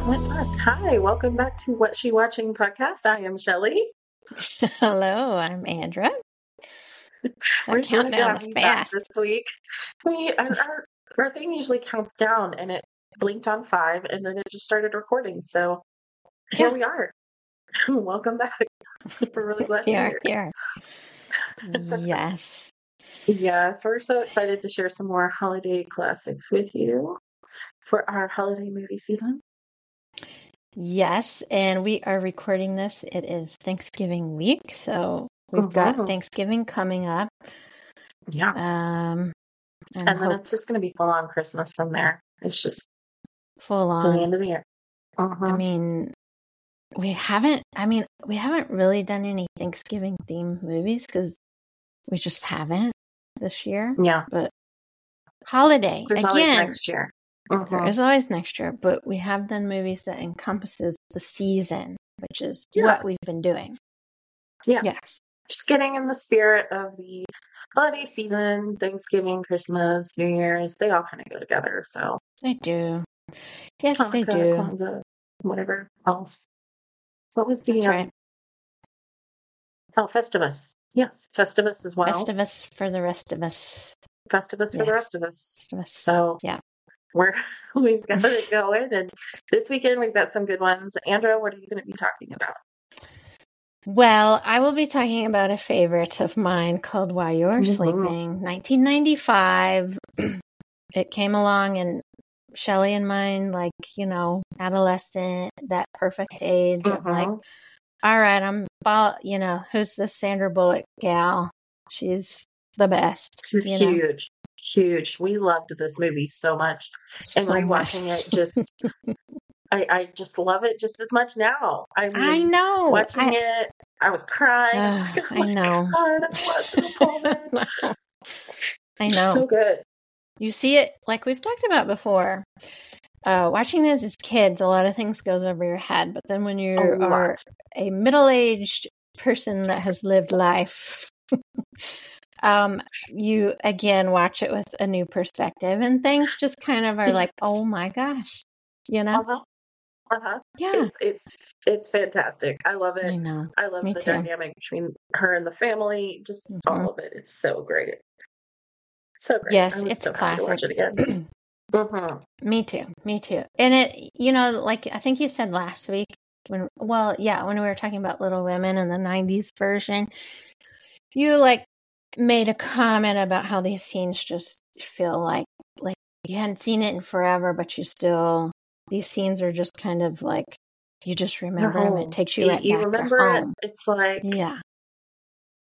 that went fast. Hi, welcome back to What She Watching podcast. I am Shelley. Hello, I'm Andra. We're counting down fast this week. We our, our our thing usually counts down, and it blinked on five, and then it just started recording. So here Yeah. we are. welcome back. We're really glad you're here. here. Yes. Yes, we're so excited to share some more holiday classics with you for our holiday movie season. Yes, and we are recording this. It is Thanksgiving week, so we've Mhm. got Thanksgiving coming up. Yeah. Um and, And then hope it's just going to be full on Christmas from there. It's just full to the end of the year. I Uh-huh. mean, we haven't I mean, we haven't really done any Thanksgiving themed movies cuz we just haven't this year. Yeah. But holiday There's again. next year. There Mhm. is always next year, but we have done movies that encompasses the season, which is Yeah. what we've been doing. Yeah. Yes. Just getting in the spirit of the holiday season, Thanksgiving, Christmas, New Year's, they all kind of go together. So They do. Yes, they do. Kwanzaa, whatever else. What was the That's um, right. oh Festivus? Yes, Festivus as well. Festivus for the rest of us. Festivus for the rest of us. Festivus. So- yeah. We're we've got it going, and this weekend we've got some good ones. Andra, what are you going to be talking about? Well, I will be talking about a favorite of mine called While You're Mhm. Sleeping, 1995. it came along and Shelley and mine, like, you know, adolescent, that perfect age of like, all right, I'm, fol- you know, who's this Sandra Bullock gal? She's the best. She was know? huge, huge. We loved this movie so much. and So rewatching much. it just I, I just love it just as much now. I mean I know. watching I, it, I was crying. I was like, oh I know. God, I want to pull it. I know. So good. you see it like we've talked about before. Uh, watching this as kids, a lot of things goes over your head, but then when you A lot. are a middle-aged person that has lived life, um, you again watch it with a new perspective, and things just kind of are like, oh my gosh, you know? Uh-huh. Uh-huh. Yeah, It's, it's it's fantastic. I love I it. know. I love Me the too. dynamic between her and the family. Just Mhm. all of it. It's so great. So great. Yes, I it's so to watch classic. it again. Mhm. Me too. Me too. And it, you know, like I think you said last week when, well, yeah, when we were talking about Little Women and the 90s version, you like made a comment about how these scenes just feel like, like you hadn't seen it in forever, but you still, these scenes are just kind of like, you just remember them. It takes you right you back remember it. It's like Yeah.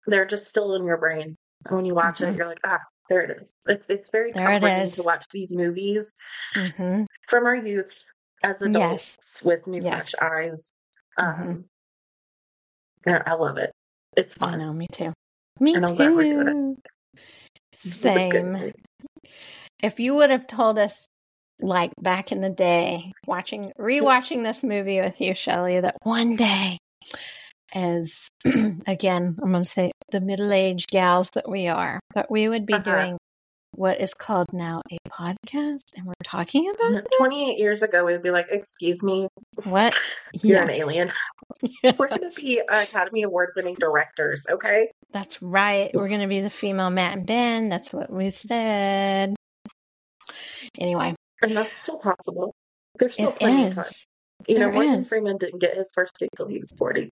they're just still in your brain. And when you watch Mhm. it, you're like, ah, there it is. It's it's very There comforting to watch these movies hmm from our youth as adults with new Yes. fresh eyes. Um, Mhm. I love it. It's I fun. know. Me too. Me And I'm glad we're doing too. It's a good Same. if you would have told us like back in the day watching rewatching this movie with you Shelley that one day as again I'm going to say the middle-aged gals that we are that we would be Uh-huh. doing what is called now a podcast and we're talking about this? 28 years ago, we'd be like, excuse me, what you're yeah an alien. We're going to be Academy Award winning directors, okay? that's right we're going to be the female Matt and Ben that's what we said anyway And that's still possible. There's still it plenty of time. is You know, Morgan is. Freeman didn't get his first gig till he was 40.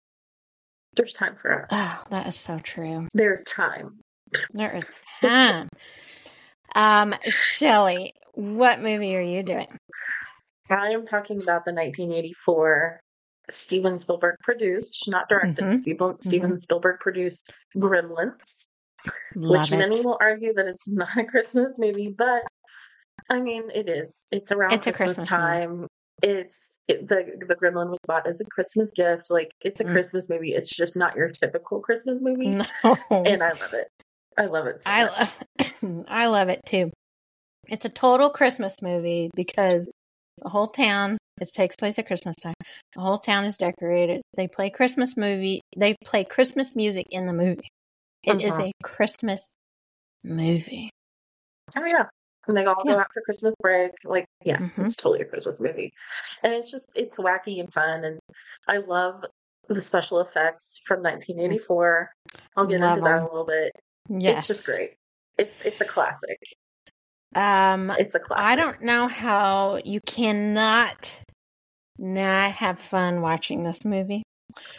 There's time for us. oh that is so true There's time. There is time. um, Shelley, what movie are you doing? I am talking about the 1984 Steven Spielberg produced, not directed, Mhm. Steven, Steven Spielberg produced Gremlins, Love which it. many will argue that it's not a Christmas movie, but I mean, it is. It's around It's a Christmas, Christmas movie. time. It's it, the the Gremlin was bought as a Christmas gift. Like it's a Mm. Christmas movie. It's just not your typical Christmas movie, No, and I love it. I love it. So I love, I love it too. It's a total Christmas movie because the whole town. It takes place at Christmas time. The whole town is decorated. They play Christmas movie. They play Christmas music in the movie. It is Uh-huh. a Christmas movie. Oh yeah, and they all Yeah. go out for Christmas break. Like, yeah, Mhm. it's totally a Christmas movie, and it's just it's wacky and fun, and I love the special effects from 1984. I'll get Love into that 'em. a little bit. Yes. It's just great. It's it's a classic. Um, It's a classic. I don't know how you cannot not have fun watching this movie.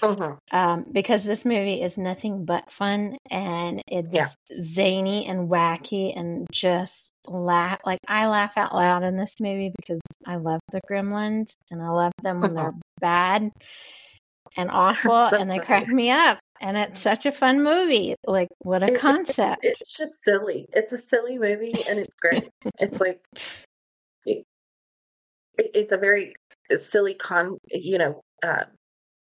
Mhm. Um, because this movie is nothing but fun and it's Yeah. zany and wacky and just laugh. Like I laugh out loud in this movie because I love the Gremlins and I love them when they're bad and awful So and they funny. crack me up. And it's such a fun movie. Like what a It- it- concept. It's just silly. It's a silly movie, and it's great. it's like it, it- it's a very silly con. You know, uh,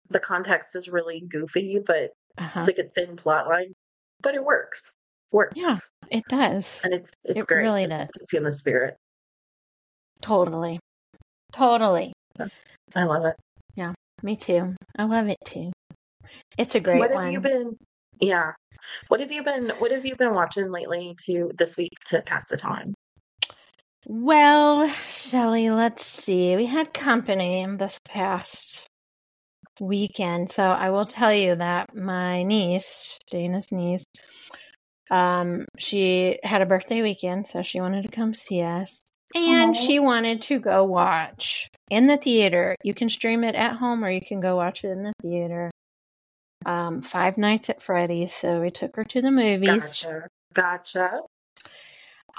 the context is really goofy, but uh-huh. it's like a thin plot line, but it works. Works. Yeah. It does. and it's it's It great. really does. you in the spirit. Totally. Totally. I love it. Yeah, me too. I love it too. It's a great what have one. you been? Yeah. What have you been? What have you been watching lately to this week to pass the time? Well, Shelley, let's see. We had company this past weekend, so I will tell you that my niece, Dana's niece, um, she had a birthday weekend, so she wanted to come see us. And she wanted to go watch in the theater. You can stream it at home or you can go watch it in the theater. Um, Five Nights at Freddy's. So we took her to the movies. Gotcha. Gotcha.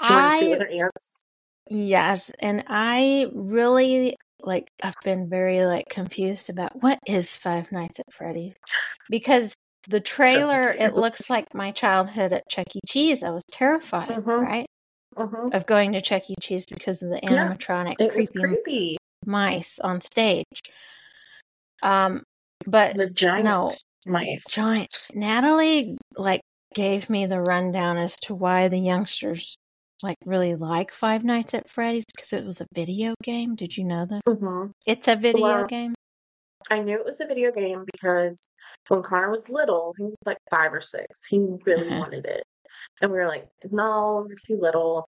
She wanted to see with her aunts. Yes, and I really like I've been very like confused about what is Five Nights at Freddy's because the trailer it looks like my childhood at Chuck E. Cheese. I was terrified, Mhm. right, Mhm. of going to Chuck E. Cheese because of the animatronic was creepy creepy. mice on stage. Um, but The giant no. mice. giant Natalie like gave me the rundown as to why the youngsters like really like Five Nights at Freddy's because it was a video game. Did you know that? Mhm. It's a video Well, game. I knew it was a video game because when Connor was little, he was like five or six. He really Uh-huh. wanted it. And we were like, no, you're too little.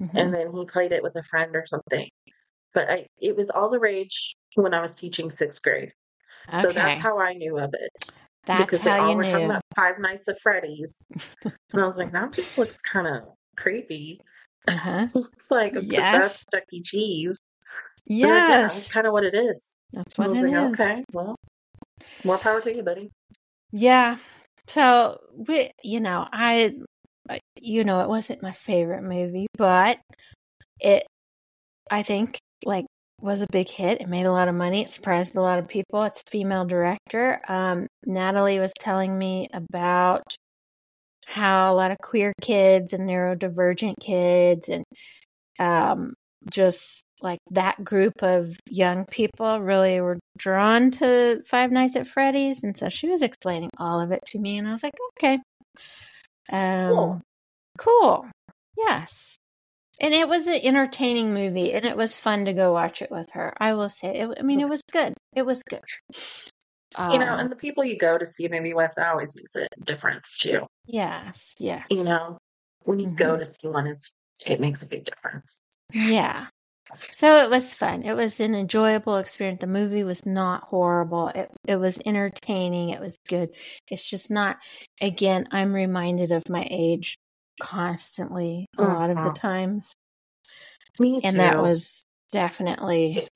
Mhm. And then he played it with a friend or something. But I, it was all the rage when I was teaching sixth grade. So that's how I knew of it. that's because they how all you were talking knew. about Five Nights at Freddy's. and I was like, that just looks kind of creepy. Uh-huh. looks like the Yes. best Chuck E. Cheese. Yes, that's kind of what it is. that's what it like, is. okay, well, more power to you, buddy. Yeah. So we, you know, I, I- you know, it wasn't my favorite movie, but it, I think, like, was a big hit. It made a lot of money. It surprised a lot of people. It's a female director. Um, Natalie was telling me about how a lot of queer kids and neurodivergent kids and um, just like that group of young people really were drawn to Five Nights at Freddy's. And so she was explaining all of it to me, and I was like, okay. Um, Cool. cool. Yes. And it was an entertaining movie, and it was fun to go watch it with her. I will say, it, I mean, it was good. It was good. You know, Um, and the people you go to see a movie with, that always makes a difference too. yes, yes. You know, when you go Mhm. to see one, it's it makes a big difference. Yeah. So it was fun. It was an enjoyable experience. The movie was not horrible. It it was entertaining. It was good. It's just not again, I'm reminded of my age constantly a lot of the Mhm. times. Me too. And that was definitely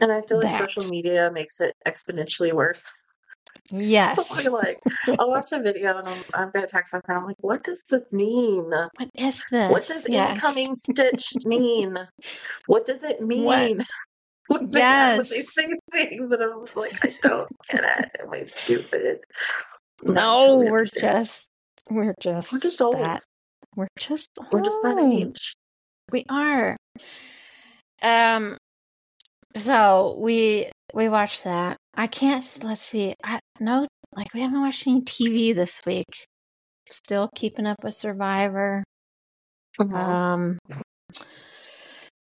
and I feel like that. social media makes it exponentially worse. yes. So like, I'll watch a video and I'm, I'm gonna text my friend. I'm like, what does this mean? What is this? What does yes. incoming stitch mean? What does it mean? What they, Yes. they say things and I was like, I don't get it. Am I stupid? No, totally we're understand. just we're just we're just old. that. We're just We're just that age. We are. Um so we we watched that. I can't let's see. I no like we haven't watched any TV this week. Still keeping up with Survivor. Mhm. Um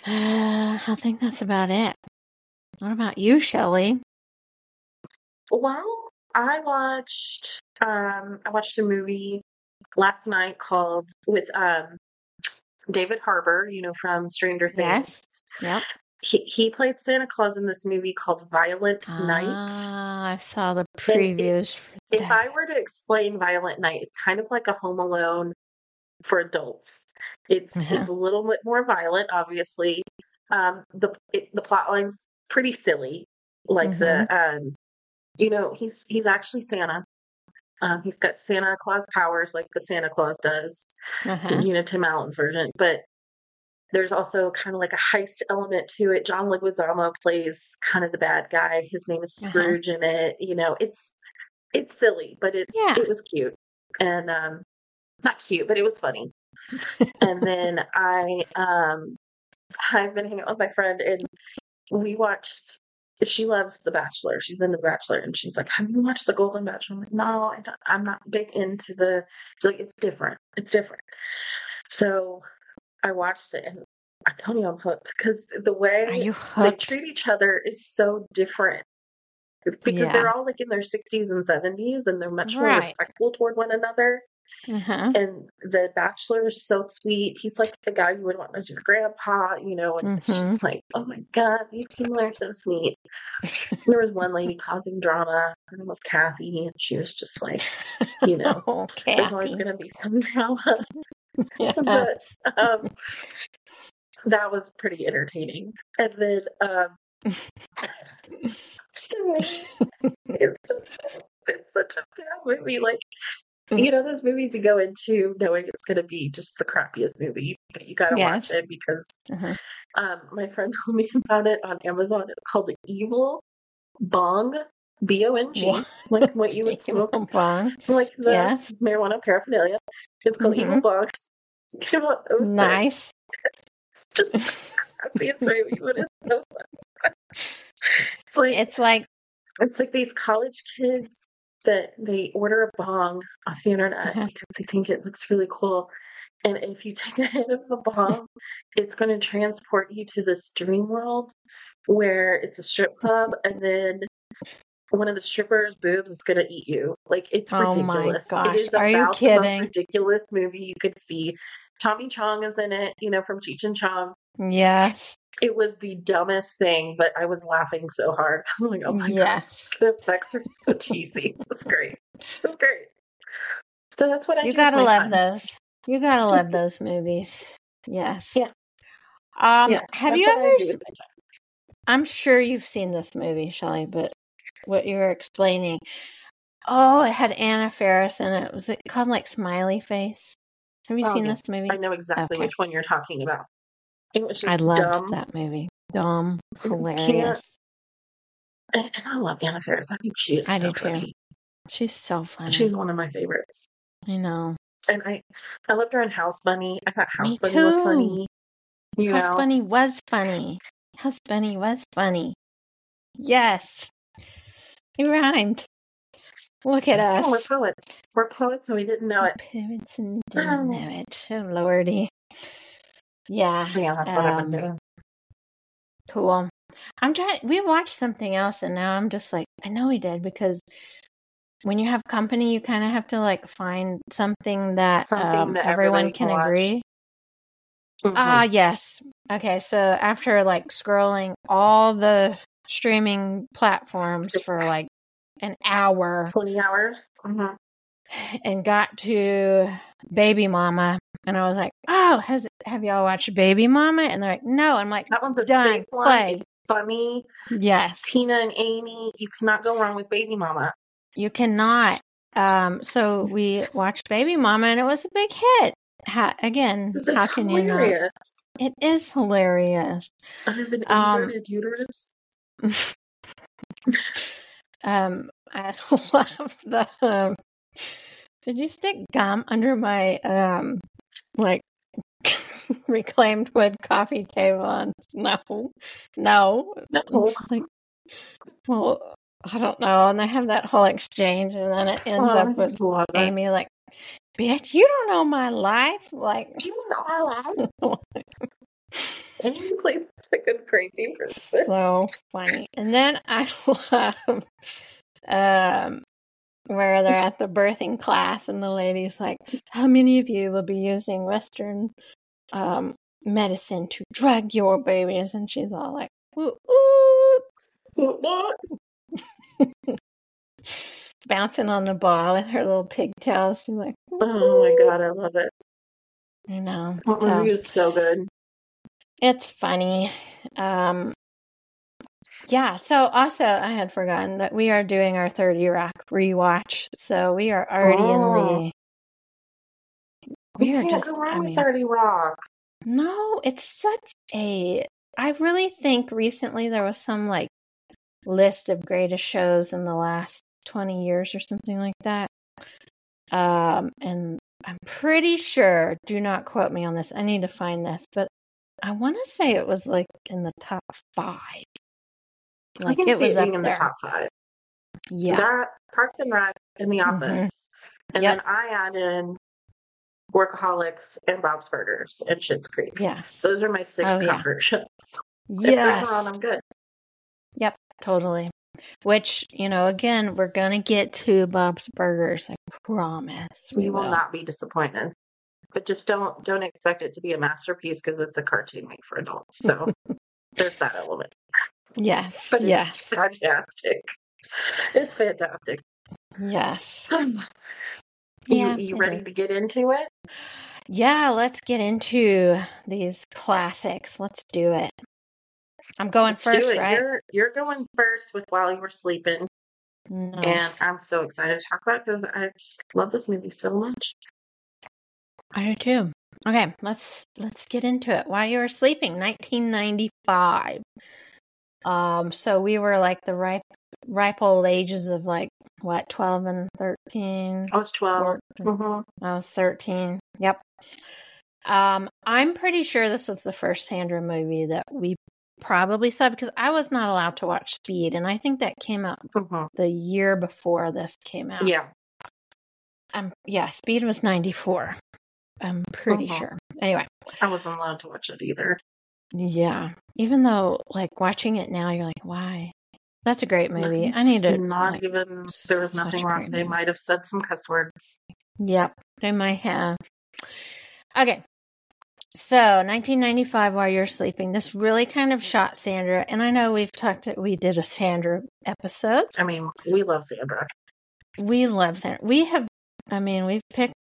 I think that's about it. What about you, Shelley? Well, I watched um I watched a movie last night called with um David Harbour, you know, from Stranger Things. Yes. Yep. He he played Santa Claus in this movie called Violent Night. Ah, I saw the previews. for If. I were to explain Violent Night, it's kind of like a Home Alone for adults. It's Uh-huh. it's a little bit more violent, obviously. Um, the it, the plot line's pretty silly. Like the um, you know, he's he's actually Santa. Um, he's got Santa Claus powers like the Santa Claus does. Uh-huh. you know, Tim Allen's version. But there's also kind of like a heist element to it. John Leguizamo plays kind of the bad guy. His name is Uh-huh. Scrooge in it. You know, it's it's silly, but it's Yeah. it was cute and um not cute, but it was funny. and then I um I've been hanging out with my friend and we watched she loves The Bachelor. She's into The Bachelor, and she's like, "Have you watched The Golden Bachelor?" I'm like, "No, I don't, I'm not big into the." She's like, "It's different. It's different." So I watched it, and I'm telling you, I'm hooked because the way they treat each other is so different. Because Yeah. they're all like in their 60s and 70s, and they're much more Right. respectful toward one another. Uh-huh. And the bachelor is so sweet. He's like the guy you would want as your grandpa, you know, and it's Mm-hmm. just like, oh my God, these people are so sweet. there was one lady causing drama. Her name was Kathy, and she was just like, you know, oh, there's always going to be some drama. Yes. um, that was pretty entertaining. And then, um, to me, it's just it's such a bad movie. Like, you know, those movies you go into knowing it's going to be just the crappiest movie, but you got to Yes. watch it because Uh-huh. um, my friend told me about it on Amazon. It's called The Evil Bong, B O N G, like what you would smoke, Bong. like the Yes. marijuana paraphernalia. It's called Mhm. Evil Bong. 06. Nice. It's just crappiest movie, but it's so fun. It's like It's like it's like these college kids that they order a bong off the internet Uh-huh. because they think it looks really cool. And if you take a hit of the bong, it's going to transport you to this dream world where it's a strip club, and then one of the strippers' boobs is going to eat you. Like it's Oh my ridiculous. It is Are about the most ridiculous movie you could see. Tommy Chong is in it, you know, from Cheech and Chong. yes. It was the dumbest thing, but I was laughing so hard. I'm like, oh my god, yes. the effects are so cheesy. Was great. Was great. So that's what I You gotta love those. You gotta love those movies. Yes. Yeah. Um Yeah, have that's you ever do with my time. I'm sure you've seen this movie, Shelley, but what you were explaining. Oh, it had Anna Faris in it. Was it called like Smiley Face? Have you Oh, seen yes. this movie? I know exactly Okay. which one you're talking about. It was just I loved dumb. that movie. Dumb, hilarious. And, and I love Anna Faris. I think she is I so do too. funny. She's so funny. She's one of my favorites. I know. And I I loved her in House Bunny. I thought House Me Bunny was funny. You House know, Bunny was funny. House Bunny was funny. Yes. He rhymed. Look at us. Oh, we're poets. We're poets, and we didn't know it. Parents and didn't know it. Oh, Lordy. Yeah. Yeah, that's what I've Um, been doing. Cool. I'm trying. We watched something else, and now I'm just like, I know we did because when you have company, you kind of have to like find something that, Something um, that everyone can watch. agree. Ah, yes. Okay, so after like scrolling all the streaming platforms for like an hour Twenty hours. Mhm. and got to Baby Mama, and I was like, "Oh, has have y'all watched Baby Mama?" And they're like, "No." I'm like, That one's a Done. one. Play. Funny. "Yes, Tina and Amy. You cannot go wrong with Baby Mama. you cannot." Um, so we watched Baby Mama, and it was a big hit. How, again, This how can you not? It is hilarious. I have an Um, inverted uterus. Um, I love the. Um, did you stick gum under my um, like reclaimed wood coffee table? And no, no, No. Like, well, I don't know. And they have that whole exchange, and then it ends Oh, up with it. Amy like, "Bitch, you don't know my life." Like, You know I Amy plays like a crazy person. so funny. And then I love um where they're at the birthing class and the lady's like, How many of you will be using Western um, medicine to drug your babies, and she's all like, ooh, ooh. bouncing on the ball with her little pigtails. She's like, ooh. oh my god, I love it. I know. That so, so good. It's funny. Um, yeah. So also, I had forgotten that we are doing our Thirty Rock rewatch. So we are already oh. in the. We, we are just. Go I mean, Thirty Rock. No, it's such a. I really think recently there was some like list of greatest shows in the last 20 years or something like that. Um, and I'm pretty sure, do not quote me on this. I need to find this, but I want to say it was like in the top five. Like it was up in there. the top five. Yeah. That Parks and Rec in The mm-hmm. Office. Mm-hmm. And yep. then I add in Workaholics and Bob's Burgers and Schitt's Creek. Yes. Those are my six oh, comfort yeah. shows. Yes. On, I'm good. Yep, totally. Which, you know, again, we're going to get to Bob's Burgers. I promise. We, we will. will not be disappointed. But just don't don't expect it to be a masterpiece because it's a cartoon made for adults. So there's that element. Yes. But yes. fantastic. It's fantastic. Yes. yeah. You, you ready to get into it? Yeah, let's get into these classics. Let's do it. I'm going Let's first, right? You're, you're going first with While You Were Sleeping. Nice. And I'm so excited to talk about because I just love this movie so much. I do too. Okay, let's let's get into it. While you were sleeping, 1995. Um, so we were like the ripe ripe old ages of like what 12 and 13 i was 12 mm-hmm. i was 13 yep um i'm pretty sure this was the first sandra movie that we probably saw because i was not allowed to watch speed and i think that came out mm-hmm. the year before this came out yeah um yeah speed was 94 i'm pretty mm-hmm. sure anyway i wasn't allowed to watch it either yeah even though like watching it now you're like why that's a great movie. It's I need to not like, even there was nothing wrong. They might have said some cuss words. Yep, they might have. Okay. So, 1995 while you're sleeping. This really kind of shot Sandra, and I know we've talked we did a Sandra episode. I mean, we love Sandra. We love Sandra. We have I mean, we've picked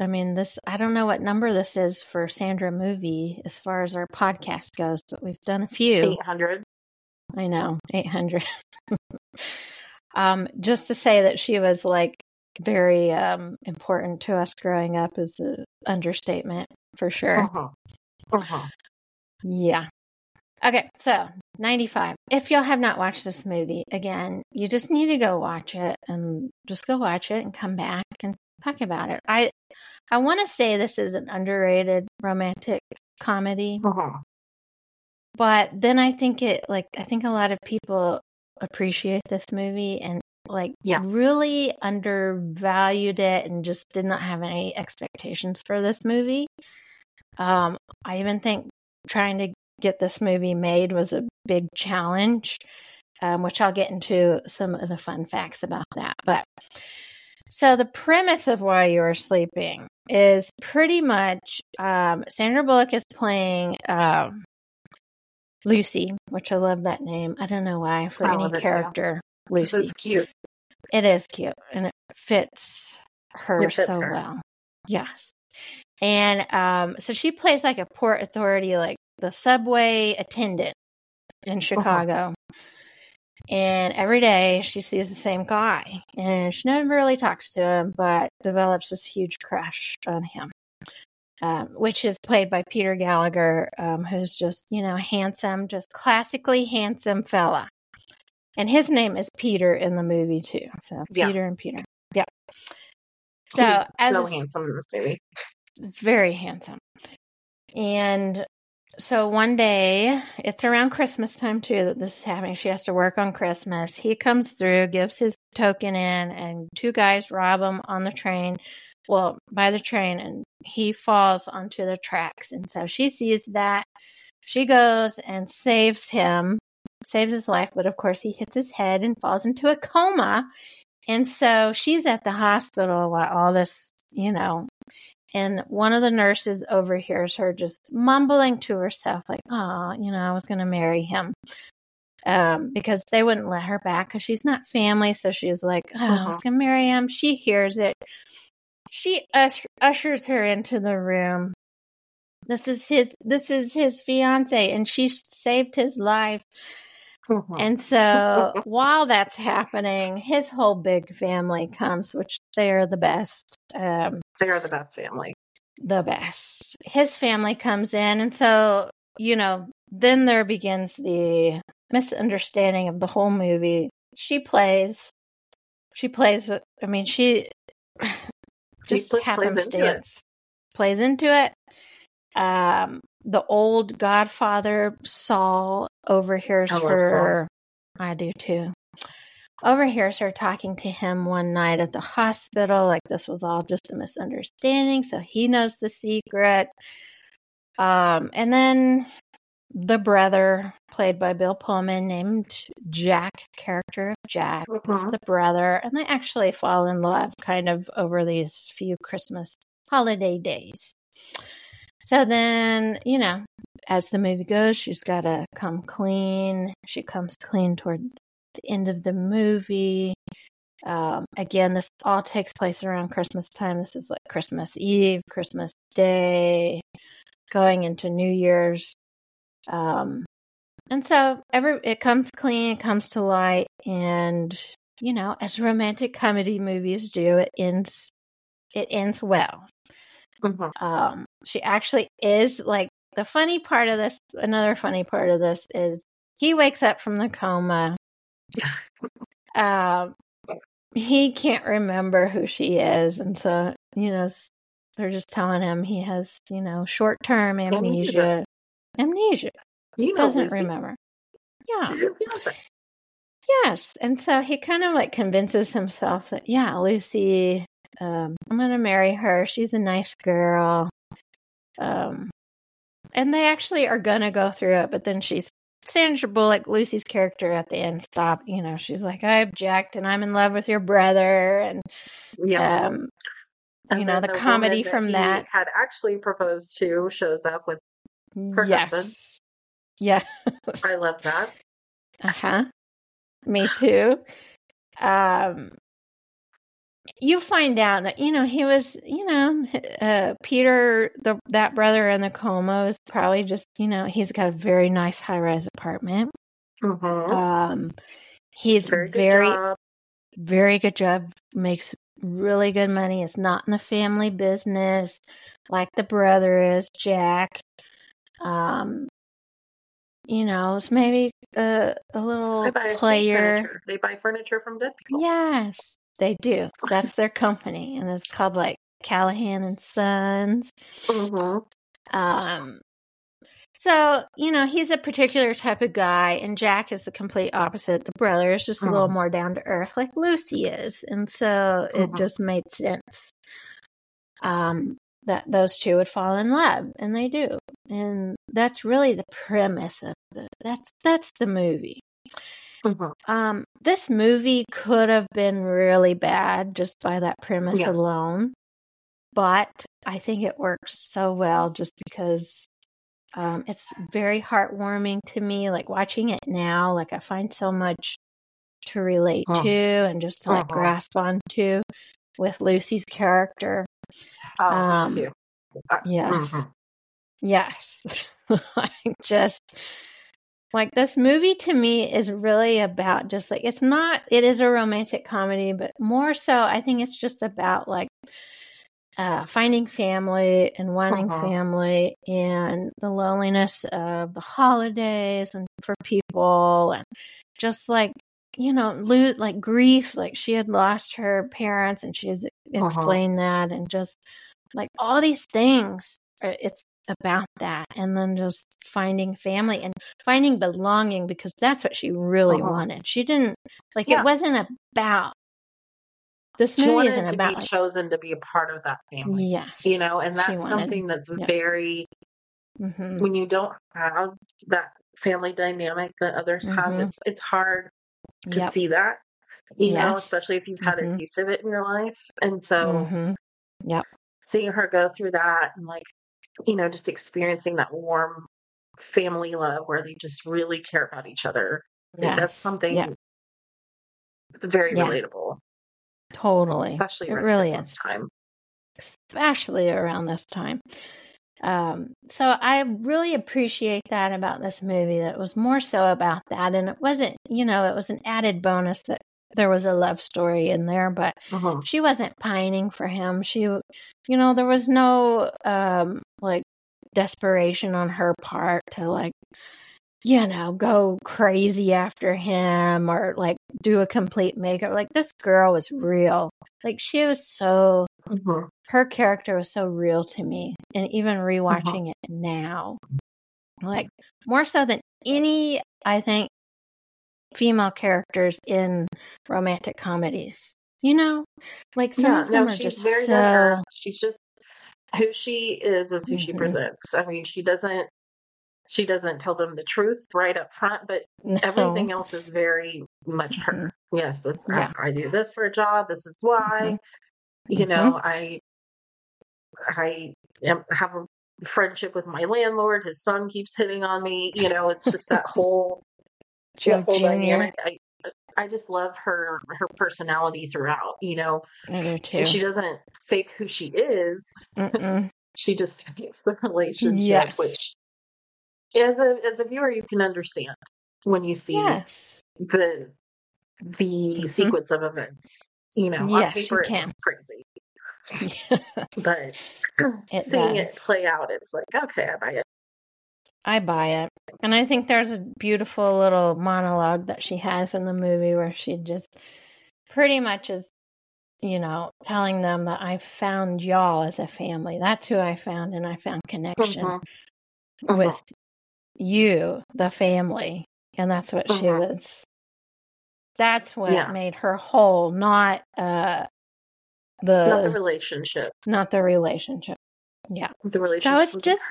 I mean, this I don't know what number this is for Sandra movie as far as our podcast goes, but we've done a few. 800. I know, 800. um, just to say that she was like very um, important to us growing up is an understatement for sure. Uh-huh. Uh-huh. Yeah. Okay, so 95. If y'all have not watched this movie, again, you just need to go watch it and just go watch it and come back and talk about it. I I want to say this is an underrated romantic comedy. Uh-huh. But then I think it like I think a lot of people appreciate this movie and like yeah. really undervalued it and just did not have any expectations for this movie. Um, I even think trying to get this movie made was a big challenge, um, which I'll get into some of the fun facts about that. But so the premise of While You Are Sleeping is pretty much um, Sandra Bullock is playing um, Lucy, which I love that name. I don't know why for I any character. Lucy. It's cute. It is cute and it fits her it fits so her. well. Yes. And um, so she plays like a port authority, like the subway attendant in uh-huh. Chicago. And every day she sees the same guy. And she never really talks to him, but develops this huge crush on him um, which is played by Peter Gallagher, um, who's just, you know, handsome, just classically handsome fella. And his name is Peter in the movie, too. So yeah. Peter and Peter. Yeah. So, He's as so a, handsome in this movie. Very handsome. And so one day, it's around Christmas time too that this is happening. She has to work on Christmas. He comes through, gives his token in, and two guys rob him on the train well, by the train and he falls onto the tracks. And so she sees that. She goes and saves him, saves his life, but of course he hits his head and falls into a coma. And so she's at the hospital while all this, you know, and one of the nurses overhears her just mumbling to herself, like, "Oh, you know, I was going to marry him." Um, because they wouldn't let her back because she's not family. So she was like, oh, I was Uh-huh. going to marry him. She hears it. She us- ushers her into the room. This is his. This is his fiance, and she saved his life. Mhm. And so while that's happening, his whole big family comes, which they are the best. Um, they are the best family. the best. His family comes in, and so you know, then there begins the misunderstanding of the whole movie. She plays. She plays. I mean, she She just pl- plays into it. plays into it. Um, the old Godfather Saul overhears I her. I do too. Overhears her talking to him one night at the hospital, like this was all just a misunderstanding. So he knows the secret. Um, and then the brother, played by Bill Pullman, named Jack, character of Jack, is Mhm. the brother, and they actually fall in love kind of over these few Christmas holiday days. So then, you know, as the movie goes, she's got to come clean. She comes clean toward the end of the movie. Um, again, this all takes place around Christmas time. This is like Christmas Eve, Christmas Day, going into New Year's. Um, and so every it comes clean, it comes to light, and you know, as romantic comedy movies do, it ends it ends well. Mhm. Um, she actually is like the funny part of this. Another funny part of this is he wakes up from the coma. Um, he can't remember who she is, and so you know they're just telling him he has you know short term amnesia. Amnesia. You know, doesn't Lucy. remember. Yeah. She's your fiance. Yes. And so he kind of like convinces himself that, yeah, Lucy, um, I'm going to marry her. She's a nice girl. Um, and they actually are going to go through it, but then she's Sandra Bullock, Lucy's character at the end, stop. You know, she's like, I object and I'm in love with your brother. And, Yeah. um, And you know, then the comedy woman from that. had actually proposed to shows up with. Her yes. husband. Yeah. I love that. Uh huh. Me too. Um, you find out that you know he was, you know, uh, Peter, the that brother in the coma is probably just, you know, he's got a very nice high rise apartment. hmm Um, he's very very, good job. very good job. Makes really good money. It's not in the family business like the brother is, Jack. Um, you know, it's maybe a a little They player. They buy furniture from dead people. Yes, they do. That's their company, and it's called like Callaghan and Sons. hmm Um, so you know he's a particular type of guy, and Jack is the complete opposite. The brother is just a little Mhm. more down to earth, like Lucy is, and so it Mhm. just made sense. Um, that those two would fall in love, and they do, and that's really the premise of the. That's that's the movie. Hmm Um, this movie could have been really bad just by that premise Yeah. alone, but I think it works so well just because um, it's very heartwarming to me. Like watching it now, like I find so much to relate to and just to like Mhm. grasp onto with Lucy's character. Oh, Um, too. Uh, Yes. mhm. Yes. just like this movie to me is really about just like it's not it is a romantic comedy, but more so I think it's just about like uh finding family and wanting Uh-huh. family and the loneliness of the holidays and for people and just like you know lose like grief like she had lost her parents and she has Uh-huh. explained that and just like all these things it's about that and then just finding family and finding belonging because that's what she really Uh-huh. wanted she didn't like Yeah. it wasn't about this She movie isn't to about be like, chosen to be a part of that family. yes You know, and that's wanted- something that's yeah. very hmm when you don't have that family dynamic that others have, Mhm. it's it's hard to yep see that. You know, especially if you've had Mhm. a piece of it in your life. And so hmm seeing her go through that and like, you know, just experiencing that warm family love where they just really care about each other. Yes. That's something yeah. it's very yeah. relatable. Totally. Especially it really is. time. Especially around this time. Um, so I really appreciate that about this movie. That it was more so about that, and it wasn't, you know, it was an added bonus that there was a love story in there, but uh-huh. she wasn't pining for him. She, you know, there was no um like desperation on her part to like you know, go crazy after him or like do a complete makeup. Like this girl was real. Like she was so, mm-hmm. her character was so real to me. And even mm-hmm. rewatching mm-hmm. it now, like more so than any, I think, female characters in romantic comedies. You know, like some yeah, of them no, are just so. She's just who she is is who mm-hmm. she presents. I mean, she doesn't she doesn't tell them the truth right up front, but no. everything else is very much her. Mm-hmm. Yes, this, yeah. I, I, do this for a job. This is why. Mm-hmm. You know, mm-hmm. I I am, have a friendship with my landlord. His son keeps hitting on me. You know, it's just that whole Joe. I, I just love her her personality throughout. You know, I do too. She doesn't fake who she is. she just fakes the relationship, yes. which as a as a viewer you can understand when you see yes. the the mm-hmm. sequence of events. You know, yes, on paper you can. crazy. Yes. But it seeing does. it play out, it's like, okay, I buy it. I buy it. And I think there's a beautiful little monologue that she has in the movie where she just pretty much is, you know, telling them that I found y'all as a family. That's who I found, and I found connection mm-hmm. with mm-hmm you, the family. And that's what she uh-huh. was. That's what yeah. made her whole, not uh the not the relationship. Not the relationship. Yeah. The relationship. So it's just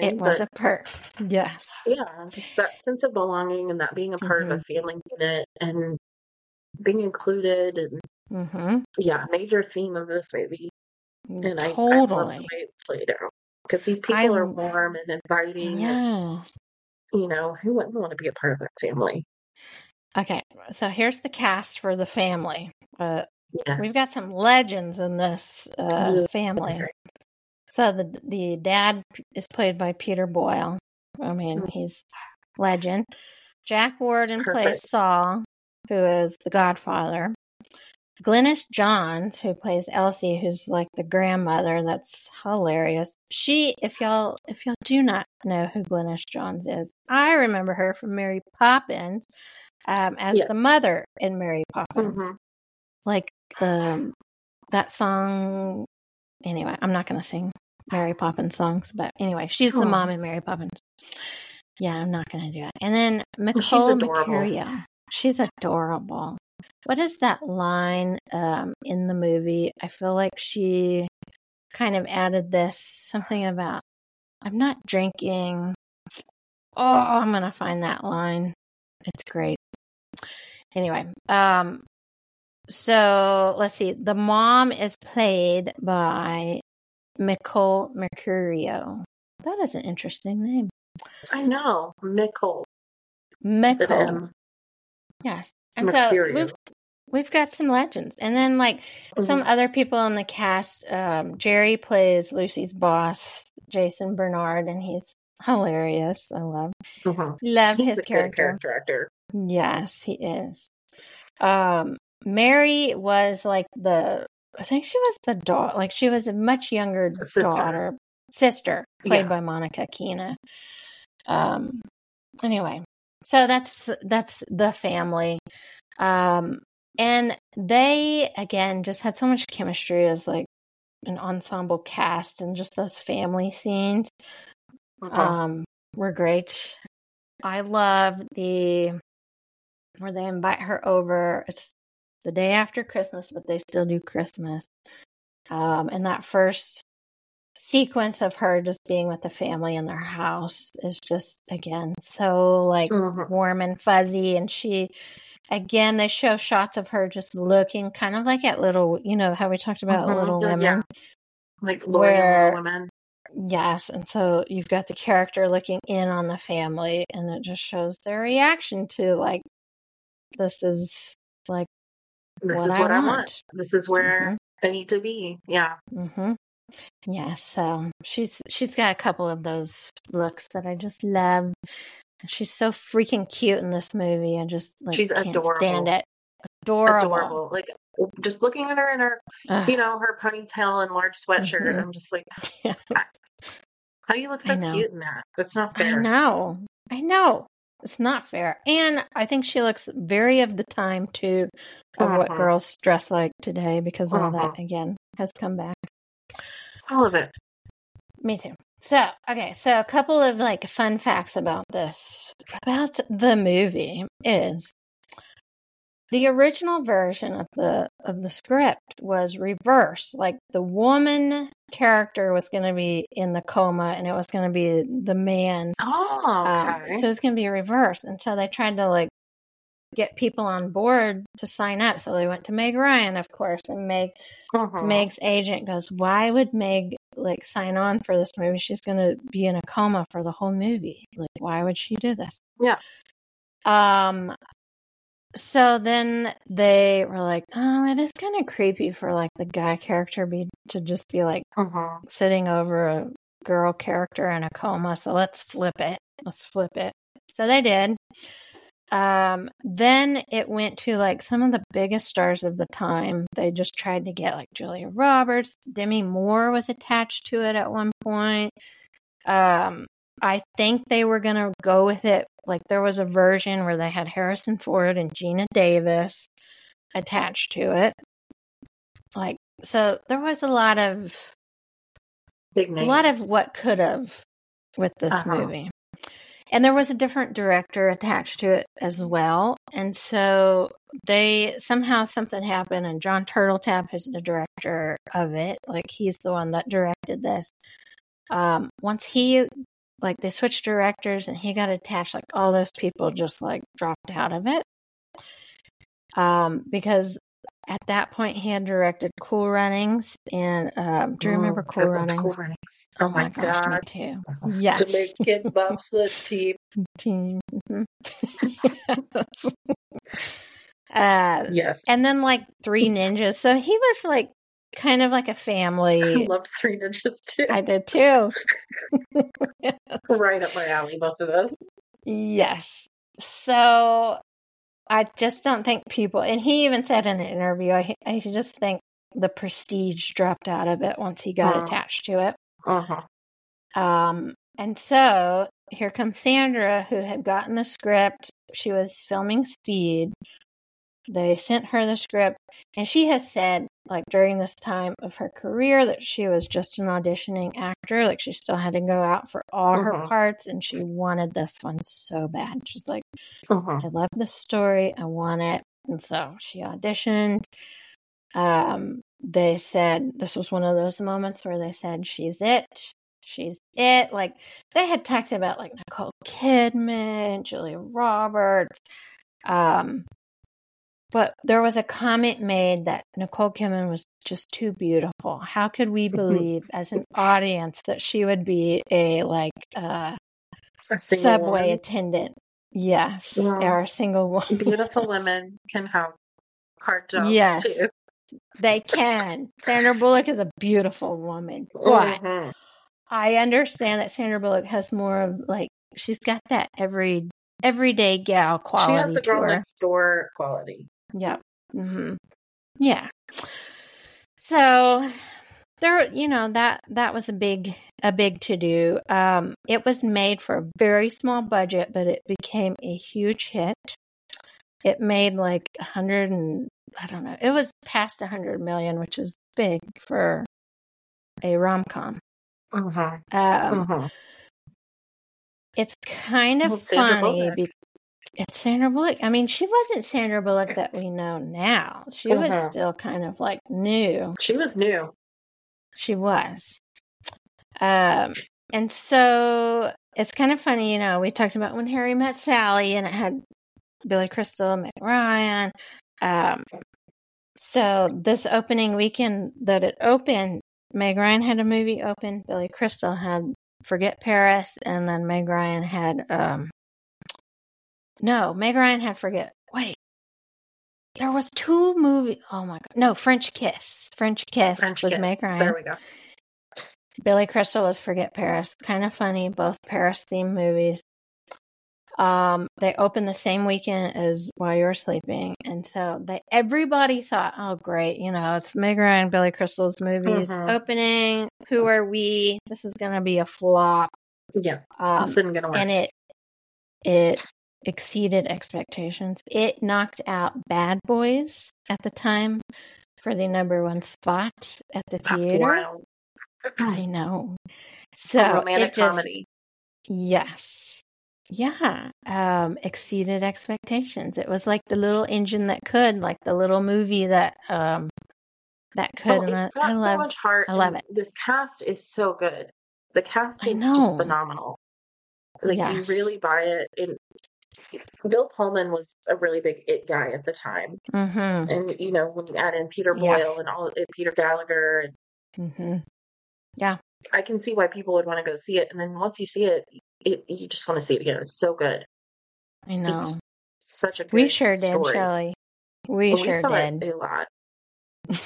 it was a part. Yes. Yeah. Just that sense of belonging and that being a part mm-hmm. of a mm-hmm. family unit and being included and mm-hmm. yeah, major theme of this movie. And totally. I, I love the way it's played out because these people I, are warm and inviting. Yeah. you know, who wouldn't want to be a part of that family? Okay, so here's the cast for the family. Uh, yes. We've got some legends in this uh, family. So the the dad is played by Peter Boyle. I mean, mm-hmm. he's legend. Jack Warden Perfect. plays Saul, who is the Godfather. Glynis Johns, who plays Elsie, who's like the grandmother, that's hilarious. She, if y'all, if y'all do not know who Glynis Johns is, I remember her from Mary Poppins um, as yes. the mother in Mary Poppins. Mm-hmm. Like um, that song. Anyway, I'm not going to sing Mary Poppins songs, but anyway, she's the oh. mom in Mary Poppins. Yeah, I'm not going to do it. And then Nicole Mercurio. She's adorable. What is that line um, in the movie? I feel like she kind of added this something about I'm not drinking. Oh, I'm gonna find that line. It's great. Anyway, um, so let's see. The mom is played by Nicole Mercurio. That is an interesting name. I know, Nicole. Nicole. Yes. And Mercurio. so we've we've got some legends. And then like mm-hmm. some other people in the cast, um, Jerry plays Lucy's boss, Jason Bernard, and he's hilarious. I love mm-hmm. love he's his character. character. Yes, he is. Um, Mary was like the I think she was the daughter like she was a much younger sister. daughter sister played yeah. by Monica Keena. Um anyway, so that's that's the family. Um and they again just had so much chemistry as like an ensemble cast and just those family scenes uh-huh. um were great. I love the where they invite her over. It's the day after Christmas, but they still do Christmas. Um, and that first sequence of her just being with the family in their house is just again so like mm-hmm. warm and fuzzy and she again they show shots of her just looking kind of like at little you know how we talked about mm-hmm. little women yeah. like Where- Women. Yes, and so you've got the character looking in on the family, and it just shows their reaction to like, this is like This what is I what I want. want. This is where I need to be. Yeah. Mm-hmm. Yeah, so she's she's got a couple of those looks that I just love. She's so freaking cute in this movie. I just like She's can't adorable. stand it. Adorable. Adorable. Like just looking at her in her, Ugh. you know, her ponytail and large sweatshirt. Mhm. I'm just like, how do you look so cute in that? That's not fair. I know. I know. It's not fair. And I think she looks very of the time too of what Mhm. girls dress like today because all that Mhm. again has come back. All of it. Me too. So, okay, so a couple of like fun facts about this about the movie is the original version of the of the script was reversed. Like the woman character was going to be in the coma and it was going to be the man Oh, um, okay. so it's going to be reversed. And so they tried to like get people on board to sign up. So they went to Meg Ryan, of course, and Meg Mhm. Meg's agent goes, "Why would Meg like sign on for this movie? She's going to be in a coma for the whole movie. Like, why would she do this?" Yeah. Um. So then they were like, "Oh, it is kind of creepy for like the guy character be to just be like Mhm. sitting over a girl character in a coma. So let's flip it. Let's flip it. So they did. Um, then it went to like some of the biggest stars of the time. They just tried to get like Julia Roberts. Demi Moore was attached to it at one point. Um, I think they were going to go with it. Like there was a version where they had Harrison Ford and Geena Davis attached to it. Like, so there was a lot of Big a lot of what could have with this Uh-huh. movie. And there was a different director attached to it as well. And so they somehow something happened and Jon Turteltaub is the director of it. Like he's the one that directed this. Um once he like they switched directors and he got attached, like all those people just like dropped out of it. Um because at that point he had directed Cool Runnings and um do you remember Mm, Cool Runnings? Cool Runnings. Oh, my gosh, me god. too. Yes. Jamaican bobsled team. Team. Mhm. yes. Uh, Yes. and then like Three Ninjas. So he was like kind of like a family. loved Three Ninjas too. I did too. yes. right up my alley, both of those. Yes. So I just don't think people, and he even said in an interview, I, I just think the prestige dropped out of it once he got Oh. attached to it. Uh-huh. Um, and so here comes Sandra, who had gotten the script. She was filming Speed. They sent her the script, and she has said, like, during this time of her career, that she was just an auditioning actor. Like, she still had to go out for all her Mhm. parts, and she wanted this one so bad. She's like, Uh-huh. I love the story. I want it. And so she auditioned. Um, they said this was one of those moments where they said, She's it. She's it. Like they had talked about like Nicole Kidman, Julia Roberts. Um, but there was a comment made that Nicole Kidman was just too beautiful. How could we believe as an audience that she would be a like uh A subway woman. attendant? Yes, Yeah. or a single woman. Beautiful women can have hard jobs Yes. too. They can. Sandra Bullock is a beautiful woman, but Mhm. I understand that Sandra Bullock has more of like she's got that every everyday gal quality. She has the girl next door quality. Yep. hmm Yeah. So there, you know that that was a big a big to do. Um, it was made for a very small budget, but it became a huge hit. It made like a hundred and I don't know. It was past a hundred million, which is big for a rom com. Uh-huh. Um, Uh-huh. It's kind of Well, funny. Bullock. Be- it's Sandra Bullock. I mean, she wasn't Sandra Bullock that we know now. She was Uh-huh. still kind of like new. She was new. She was. Um, and so it's kind of funny, you know, we talked about when Harry met Sally and it had Billy Crystal, Meg Ryan. Um, so this opening weekend that it opened, Meg Ryan had a movie open. Billy Crystal had Forget Paris, and then Meg Ryan had um. No, Meg Ryan had Forget. Wait, there was two movie. Oh my god, no, French Kiss. French Kiss French was Kiss. Meg Ryan. There we go. Billy Crystal was Forget Paris. Kind of funny, both Paris themed movies. Um, they opened the same weekend as While You Were Sleeping, and so they everybody thought, "Oh, great! You know, it's Meg Ryan, Billy Crystal's movies Mhm. opening. Who are we? This is going to be a flop." Yeah, Um, this isn't gonna work. and it it exceeded expectations. It knocked out Bad Boys at the time for the number one spot at the theater. I know. So A romantic just comedy. yes, yeah, um, exceeded expectations. It was like the little engine that could, like the little movie that um that could. Oh, it's got I so love. much heart. I love it. This cast is so good. The cast is just phenomenal. Like you really buy it. And Bill Pullman was a really big it guy at the time. Mm-hmm. And you know when you add in Peter Boyle Yes. and all and Peter Gallagher, and Mm-hmm. I can see why people would want to go see it. And then once you see it, it you just want to see it again. It's so good. I know. It's Such a good We sure did, story. Shelley. We Well, sure saw did. it a lot.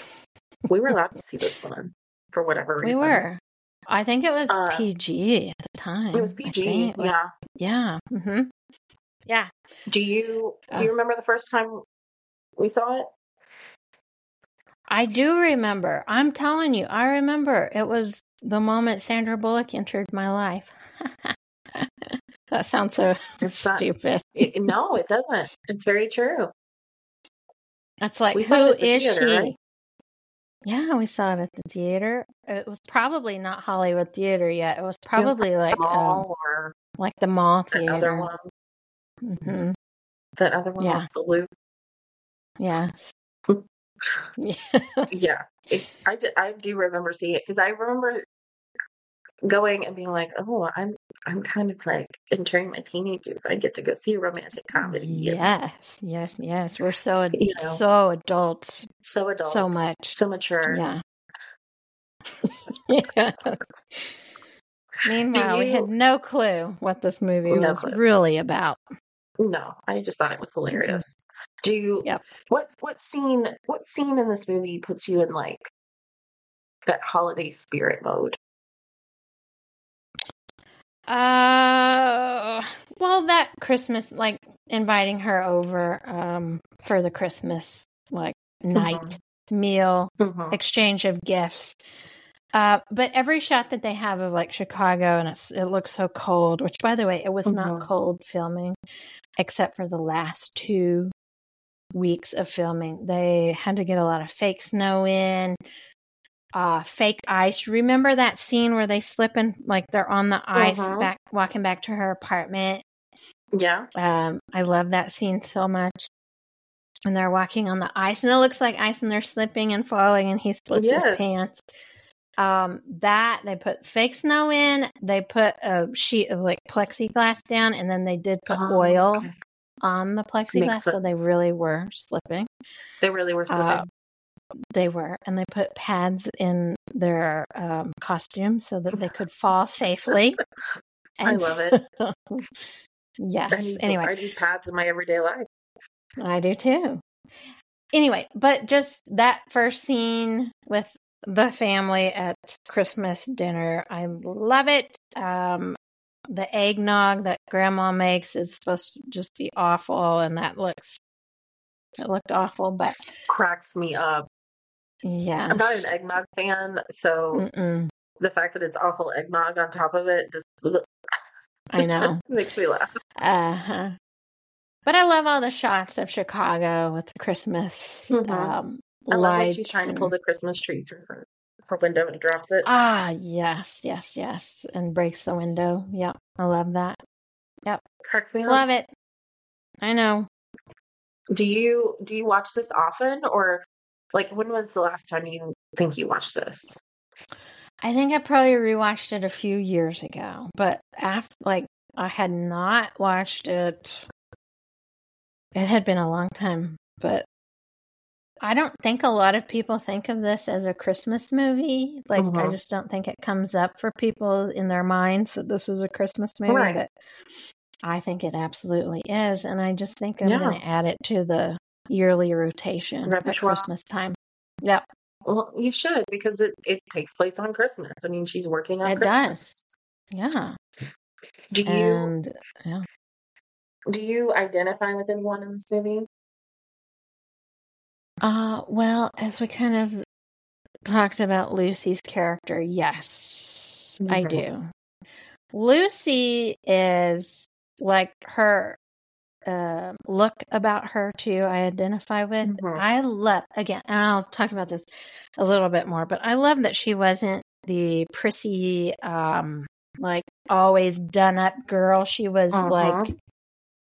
we were allowed to see this one for whatever reason. We were. I think it was Uh, PG at the time. It was PG. Yeah. yeah. hmm Yeah. Do you do you remember the first time we saw it? I do remember. I'm telling you, I remember. It was the moment Sandra Bullock entered my life. that sounds so It's not- stupid. It- no, it doesn't. It's very true. It's like, We it the is theater, she? right? Yeah, we saw it at the theater. It was probably not Hollywood Theater yet. It was probably like um, Mall or like the mall theater. one. Hmm That other one Yeah. off the loop. Yes. yes. Yeah, it, I, do, I do remember seeing it because I remember going and being like, "Oh, I'm I'm kind of like entering my teenage years. I get to go see a romantic comedy. And Yes, yes, yes. We're so ad- You know. so adults, so adult, so much. so mature. Yeah. yes. Meanwhile, we had no clue what this movie No was clue. really about. No, I just thought it was hilarious. Do you? Yep. What what scene? What scene in this movie puts you in like that holiday spirit mode? Uh, well, that Christmas, like inviting her over um for the Christmas like night meal, Mhm. exchange of gifts. Uh, but every shot that they have of like Chicago and it's, it looks so cold, which by the way, it was not Mhm. cold filming except for the last two weeks of filming. They had to get a lot of fake snow in, uh, fake ice. Remember that scene where they slip in, like they're on the ice Mhm. back, walking back to her apartment? Yeah. Um, I love that scene so much. And they're walking on the ice, and it looks like ice, and they're slipping and falling, and he splits his pants. Um, that they put fake snow in, they put a sheet of like plexiglass down, and then they did put Oh, oil okay. on the plexiglass, so they really were slipping. They really were slipping. Uh, They were, and they put pads in their um, costume so that they could fall safely. I love it. yes. I need, anyway, I need pads in my everyday life. I do too. Anyway, but just that first scene with the family at Christmas dinner, I love it. Um, the eggnog that grandma makes is supposed to just be awful, and that looks it looked awful, but Cracks me up. yeah, I'm not an eggnog fan, so Mm-mm, the fact that it's awful eggnog on top of it just I know. makes me laugh. Uh huh. But I love all the shots of Chicago with the Christmas Mhm. um, I love when she's trying to pull the Christmas tree through her, her window and drops it. Ah, yes, yes, yes. And breaks the window. Yep. I love that. Yep, cracks me up. Love it. I know. Do you do you watch this often, or like when was the last time you think you watched this? I think I probably rewatched it a few years ago, but after like I had not watched it. It had been a long time, but I don't think a lot of people think of this as a Christmas movie. Like, I Mhm. just don't think it comes up for people in their minds that this is a Christmas movie. Right. But I think it absolutely is. And I just think I'm Yeah. going to add it to the yearly rotation at Christmas time. Yep, Well, you should because it, it takes place on Christmas. I mean, she's working on It Christmas. yeah. Do you And yeah. do you identify with anyone in this movie? Uh, well, as we kind of talked about Lucy's character, yes, I Mhm. do. Lucy is like her uh, look about her too. I identify with. Mhm. I love again, and I'll talk about this a little bit more. But I love that she wasn't the prissy, um, like always done up girl. She was Uh-huh. like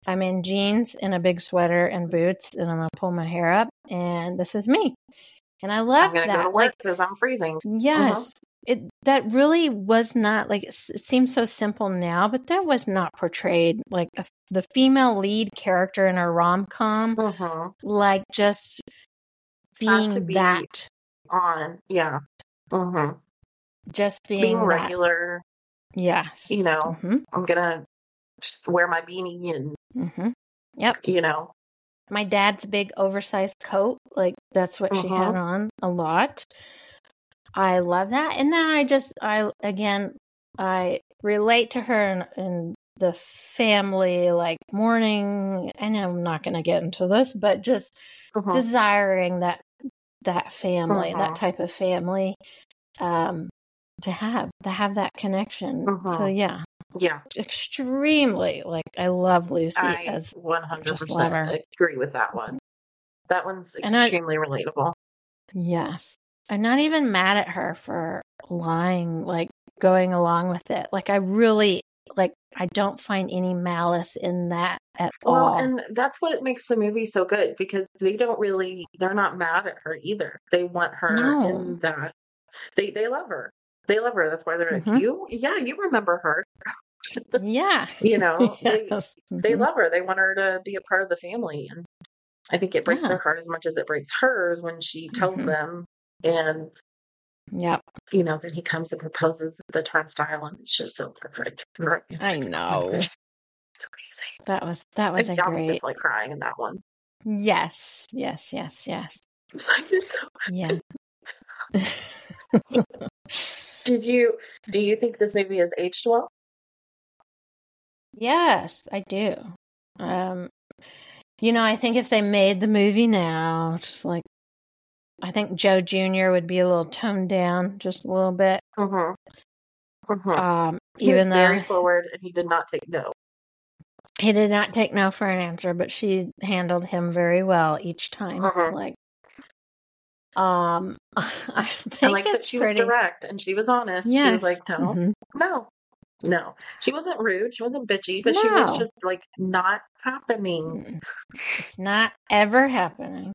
I'm in jeans and a big sweater and boots, and I'm gonna pull my hair up, and this is me. And I love that. go to Like, work because I'm freezing. yes, it that really was not like it it seems so simple now, but that was not portrayed like a, the female lead character in a rom com, Mm-hmm. like just being be that, On, yeah. Mm-hmm. just being, Being that. regular. Yes, you know. I'm gonna wear my beanie and hmm you know. my dad's big oversized coat like that's what she had Mhm. on a lot i love that and then i just i again i relate to her in, in the family like mourning i know i'm not going to get into this but just Mhm. desiring that that family that Mhm. type of family um to have to have that connection so Mhm. yeah yeah, extremely like i love lucy I as 100 just love her. percent agree with that one. That one's And I- extremely relatable. Yes. I'm not even mad at her for lying, like going along with it. Like, I really, like, I don't find any malice in that at Well, all. and that's what makes the movie so good because they don't really they're not mad at her either. They want her No. in that they they love her. They love her. That's why they're Mhm. like, you yeah, you remember her. Yeah. You know, they Yes. they Mhm. love her. They want her to be a part of the family and I think it breaks Yeah. their heart as much as it breaks hers when she tells Mhm. them and Yep. you know, then he comes and proposes at the turnstile and it's just so perfect. Right. I know. It's amazing. That was, that was a I was great. definitely crying in that one. Yes. Yes. Yes. Yes. It's like, it's so Yeah. Did you do you think this movie has aged well? Yes, I do. Um, you know, I think if they made the movie now, just like, I think Joe Jr. would be a little toned down just a little bit. Mm-hmm. Mm-hmm. Um, he even was though very forward and he did not take no. he did not take no for an answer, but she handled him very well each time. Mhm. Like, um, I I think like that she pretty. was direct and she was honest. She was like, no, Mhm. no, no. She wasn't rude. She wasn't bitchy, but she was just like not happening. Mm. It's not ever happening.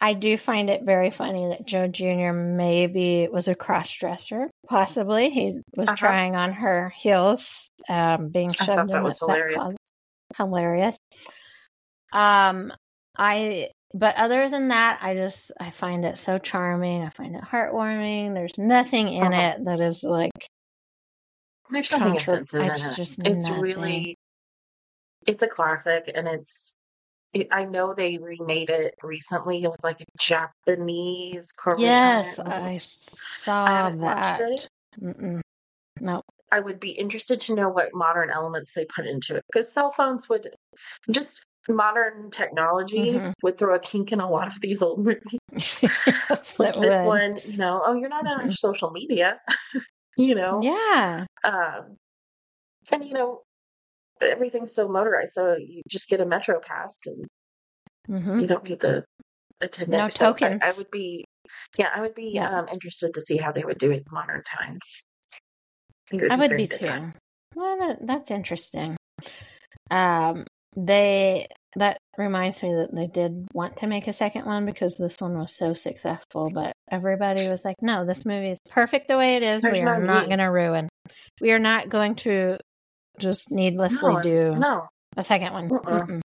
I do find it very funny that Joe Jr. maybe was a cross dresser. Possibly he was Uh-huh. trying on her heels, um, being I shoved in that was that hilarious. closet. Hilarious. Um, I. But other than that, I just I find it so charming. I find it heartwarming. There's nothing in Uh-huh. it that is like There's nothing offensive in it's it. just it's nothing. really, it's a classic, and it's. It, I know they remade it recently with like a Japanese Korean. yes, I saw watched that. No, I would be interested to know what modern elements they put into it because cell phones would just modern technology Mhm. would throw a kink in a lot of these old movies. yes, Like this would. one, you know, oh, you're not on Mhm. social media, you know, Yeah, um, and you know, everything's so motorized, so you just get a metro pass and hmm you don't get the attendant. No So I- I, would be, yeah, I would be Yeah. um, interested to see how they would do it in modern times. I would be too. Well, that, that's interesting. Um, they that reminds me that they did want to make a second one because this one was so successful, but everybody was like, "No, this movie is perfect the way it is. There's we no are not going to ruin. We are not going to just needlessly No, do no, a second one. Mm-mm.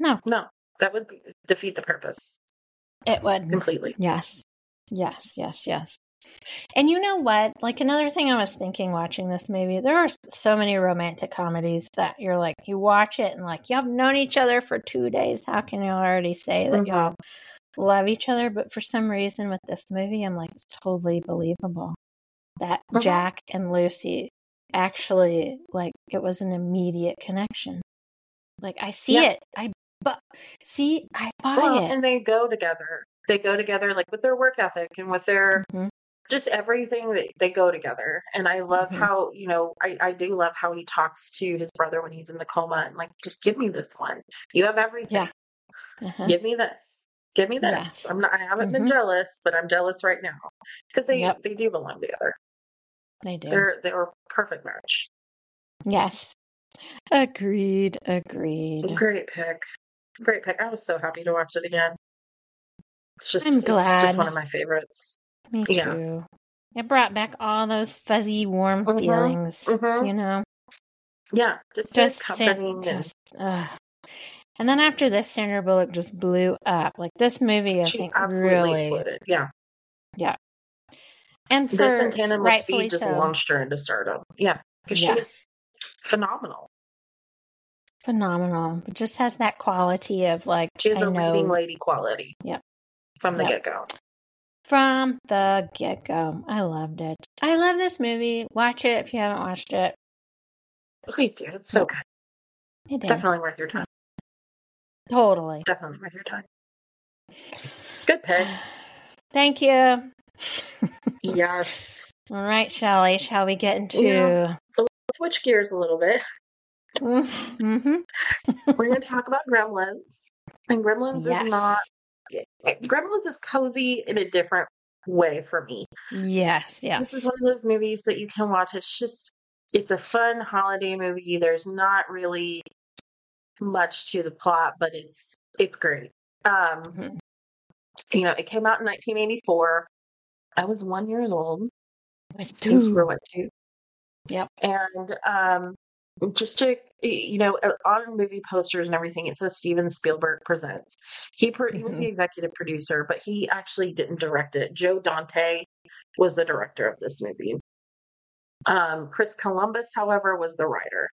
No, no, that would be, defeat the purpose. It would. completely. Yes. Yes, yes, yes. And you know what? Like another thing I was thinking watching this movie, there are so many romantic comedies that you're like, you watch it and like, you have known each other for two days. How can you already say that Mhm. y'all love each other? But for some reason with this movie, I'm like, it's totally believable that Mhm. Jack and Lucy actually, like, it was an immediate connection. Like, I see Yeah. it. I, but see, I buy Well, it. and they go together. They go together like with their work ethic and with their Mhm. Just everything that they go together. And I love Mhm. how, you know, I, I do love how he talks to his brother when he's in the coma and like, just give me this one. You have everything. Yeah. Uh-huh. Give me this. Give me this. Yes. I'm not I haven't been Mhm. jealous, but I'm jealous right now. Because they Yep. they do belong together. They do. They're they're a perfect match. Yes. Agreed. Agreed. Great pick. Great pick. I was so happy to watch it again. It's just I'm it's glad. just one of my favorites. Me Yeah. too. It brought back all those fuzzy, warm Mhm. feelings. Mhm. You know, Yeah, just just comforting and just. And then after this, Sandra Bullock just blew up. Like this movie, I she think absolutely really, exploded. Yeah. and for this and with Speed just so. launched her into stardom. Yeah. Because she was phenomenal. phenomenal. It just has that quality of like She has I a know leading lady quality. Yep. From the Yep. get go. From the get go. I loved it. I love this movie. Watch it if you haven't watched it. Please do. It's so Yep. good. It. Definitely worth your time. Totally. Definitely worth your time. Good pick. Thank you. yes. All right, Shelley. shall we get into? Yeah. Switch gears a little bit. Mm-hmm. We're going to talk about Gremlins. And Gremlins Yes. is not. Gremlins is cozy in a different way for me. Yes. Yes. This is one of those movies that you can watch. It's just, it's a fun holiday movie. There's not really much to the plot, but it's it's great. Um, Mhm. you know, it came out in 1984. I was one years old. Two. were what two? Yep. And um, just to you know, uh, on movie posters and everything, it says Steven Spielberg presents. He pro- he was the executive producer, but he actually didn't direct it. Joe Dante was the director of this movie. Um, Chris Columbus, however, was the writer.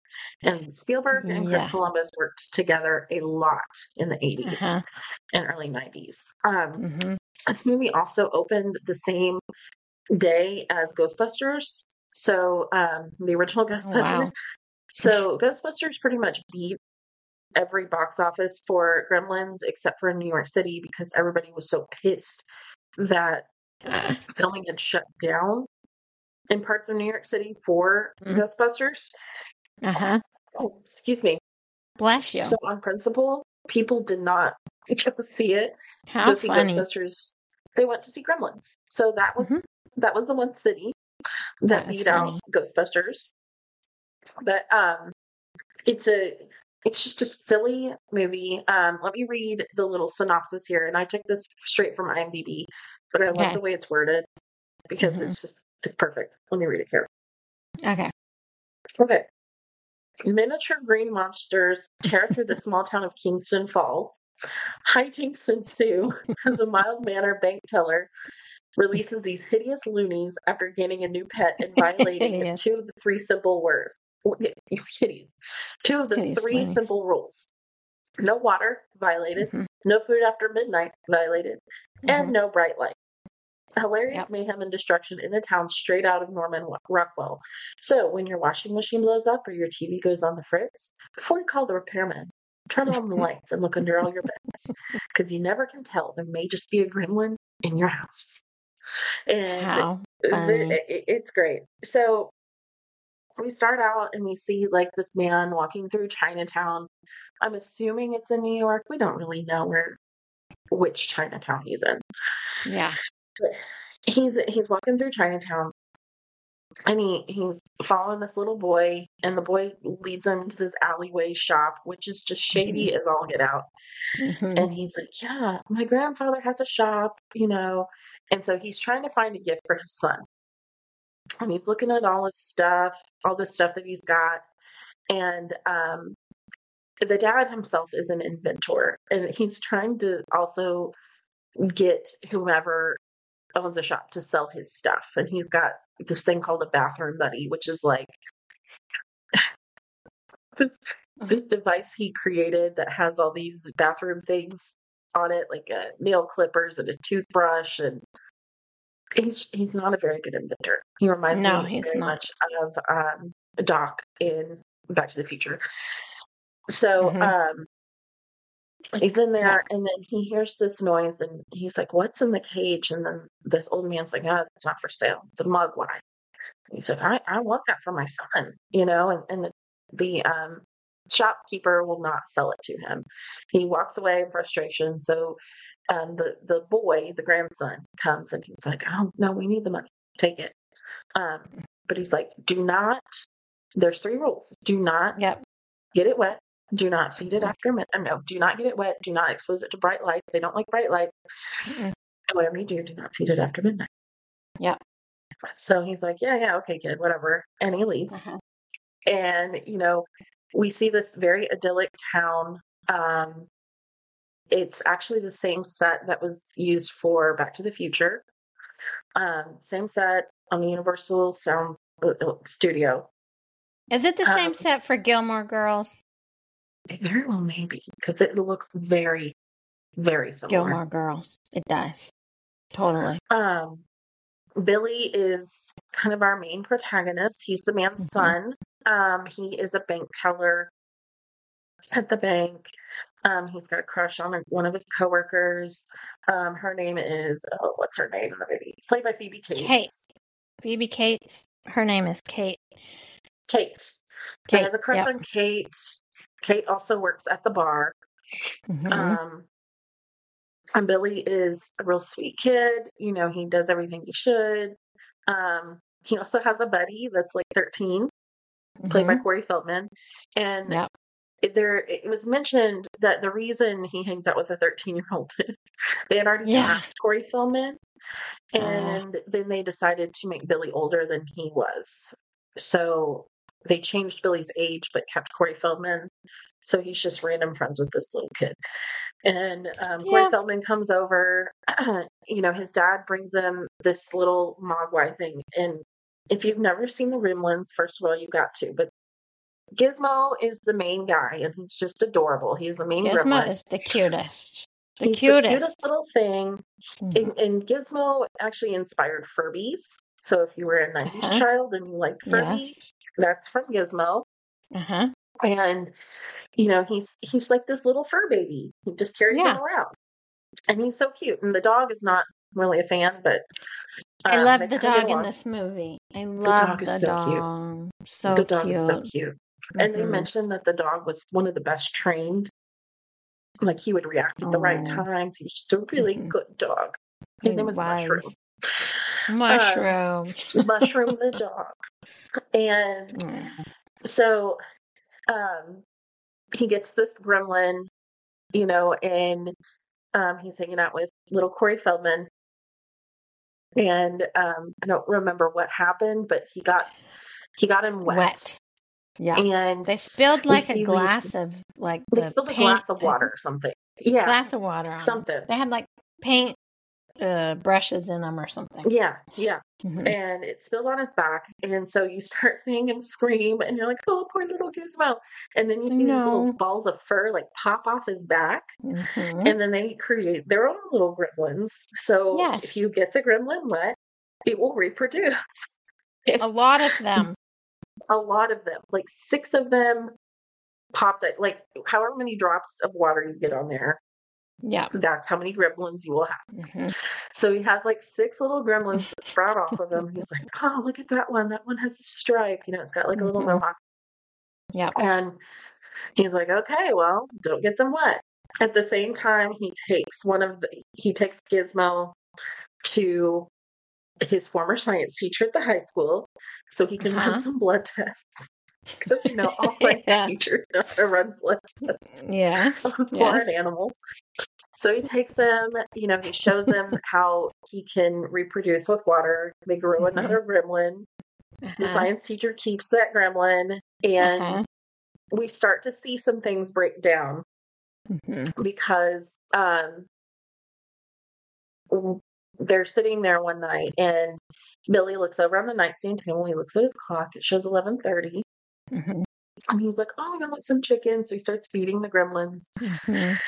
And Spielberg and Yeah. Chris Columbus worked together a lot in the 80s Uh-huh. and early 90s. Um, hmm this movie also opened the same day as Ghostbusters. So um, the original Ghostbusters. Wow. So Ghostbusters pretty much beat every box office for Gremlins except for in New York City because everybody was so pissed that filming had shut down in parts of New York City for Mhm. Ghostbusters. Uh huh. Oh, excuse me. Bless you. So on principle, people did not go see it. How go see funny. Ghostbusters. They went to see Gremlins. So that was Mhm. that was the one city that That beat out. Ghostbusters. But um it's a it's just a silly movie. Um let me read the little synopsis here and I took this straight from IMDb, but I love the way it's worded because Mhm. it's just it's perfect. Let me read it here. Okay. Okay. Miniature green monsters tear through the small town of Kingston Falls. Hijinks ensue as a mild mannered bank teller releases these hideous loonies after gaining a new pet and violating two of the three simple words. Hideous. Two of the Hideous three simple rules. No water, violated. Mhm. No food after midnight, violated. And Mhm. no bright light. Hilarious Yep. mayhem and destruction in a town straight out of Norman Rockwell. So, when your washing machine blows up or your TV goes on the fritz, before you call the repairman, turn on the lights and look under all your beds. Because you never can tell. There may just be a gremlin in your house. And the- funny. it- it's great. So, we start out and we see like this man walking through Chinatown. I'm assuming it's in New York. We don't really know where which Chinatown he's in Yeah. he's he's walking through Chinatown and he he's following this little boy and the boy leads him into this alleyway shop which is just shady as all get out Mhm. and he's like yeah my grandfather has a shop you know and so he's trying to find a gift for his son and he's looking at all his stuff all the stuff that he's got and um the dad himself is an inventor and he's trying to also get whomever owns a shop to sell his stuff. And he's got this thing called a bathroom buddy, which is like this this device he created that has all these bathroom things on it, like uh, nail clippers and a toothbrush, and he's he's not a very good inventor. He reminds No, me he's very not. much of um, Doc in Back to the Future. So Mhm. um, he's in there, and then he hears this noise, and he's like, "What's in the cage?" And then this old man's like, "Ah, it's not for sale. It's a mogwai." He's like, "I I want that for my son," you know, and and the, the um shopkeeper will not sell it to him. He walks away in frustration. So um, the the boy, the grandson, comes and he's like, "Oh no, we need the money. Take it." Um, but he's like, "Do not." There's three rules. Do not Yep. get it wet. Do not feed it after midnight. No, do not get it wet. Do not expose it to bright light. They don't like bright light. Mm-mm. And whatever you do, do not feed it after midnight. Yeah. So he's like, yeah, yeah, okay, kid, whatever. And he leaves. Uh-huh. And, you know, we see this very idyllic town. Um, it's actually the same set that was used for Back to the Future. Um, same set on the Universal Sound uh, uh, Studio. Is it the same Um, set for Gilmore Girls? Very well may be because it looks very, very similar. Gilmore Girls. It does. Totally. Um, Billy is kind of our main protagonist. He's the man's Mhm. son. Um, he is a bank teller at the bank. Um, he's got a crush on one of his coworkers. Um, her name is oh, what's her name in the movie? It's played by Phoebe Cates. Kate. Phoebe Kate. Her name is Kate. Kate. So he Kate. has a crush Yep. on Kate. Kate also works at the bar. Mhm. Um, and Billy is a real sweet kid. You know, he does everything he should. Um, he also has a buddy that's like 13, played by Mhm. Corey Feldman. And Yep. There, it was mentioned that the reason he hangs out with a 13 year old is they had already Yeah. cast Corey Feldman. Uh. And then they decided to make Billy older than he was. So they changed Billy's age but kept Corey Feldman. So he's just random friends with this little kid. And um, Corey Feldman comes over. you know, his dad brings him this little Mogwai thing. And if you've never seen the Gremlins, first of all, you got to. But Gizmo is the main guy, and he's just adorable. He's the main Gizmo gremlin. is the cutest. The he's cutest. the cutest little thing. Mhm. And, and Gizmo actually inspired Furbies. So if you were a 90s Uh-huh. child and you liked Furbies, Yes. that's from Gizmo. Uh-huh. And you know, he's he's like this little fur baby. He just carries Yeah. him around. And he's so cute. And the dog is not really a fan, but I um, love the dog in this movie. I love dog is the so cute. dog. So the dog cute. is so cute. And they Mhm. mentioned that the dog was one of the best trained. Like he would react at the right Oh. times. He's just a really Mhm. good dog. His He name is Mushroom. was. Mushroom. Mushroom the dog. And Mm. so um he gets this gremlin, you know, and um he's hanging out with little Corey Feldman. And um I don't remember what happened, but he got he got him wet. Wet. Yeah. And They spilled like a these- glass of like they the spilled a glass of water or something. Yeah. glass of water something. They had like paint uh, brushes in them or something. Yeah, yeah. Mhm. And it spilled on his back. And so you start seeing him scream and you're like, oh, poor little Gizmo. And then you see these little balls of fur like pop off his back. Mhm. And then they create their own little gremlins. So Yes. if you get the gremlin wet, it will reproduce. A lot of them. A lot of them, like six of them popped it, like however many drops of water you get on there, Yeah. that's how many gremlins you will have. Mhm. So he has like six little gremlins that sprout off of him. He's like, oh, look at that one. That one has a stripe. You know, it's got like a little Mhm. mohawk. Yeah. And he's like, okay, well, don't get them wet. At the same time, he takes one of the, he takes Gizmo to his former science teacher at the high school so he can Uh-huh. run some blood tests. Because, you know, all science Yeah. teachers know how to run blood tests Yeah. on foreign Yes. animals. So he takes them, you know, he shows them how he can reproduce with water. They grow Mhm. another gremlin. The Uh-huh. science teacher keeps that gremlin, and Uh-huh. we start to see some things break down Mhm. because um, they're sitting there one night and Billy looks over on the nightstand table. He looks at his clock. It shows 11:30. Mhm. And he's like, "Oh, I want some chicken." So he starts feeding the gremlins. Mhm.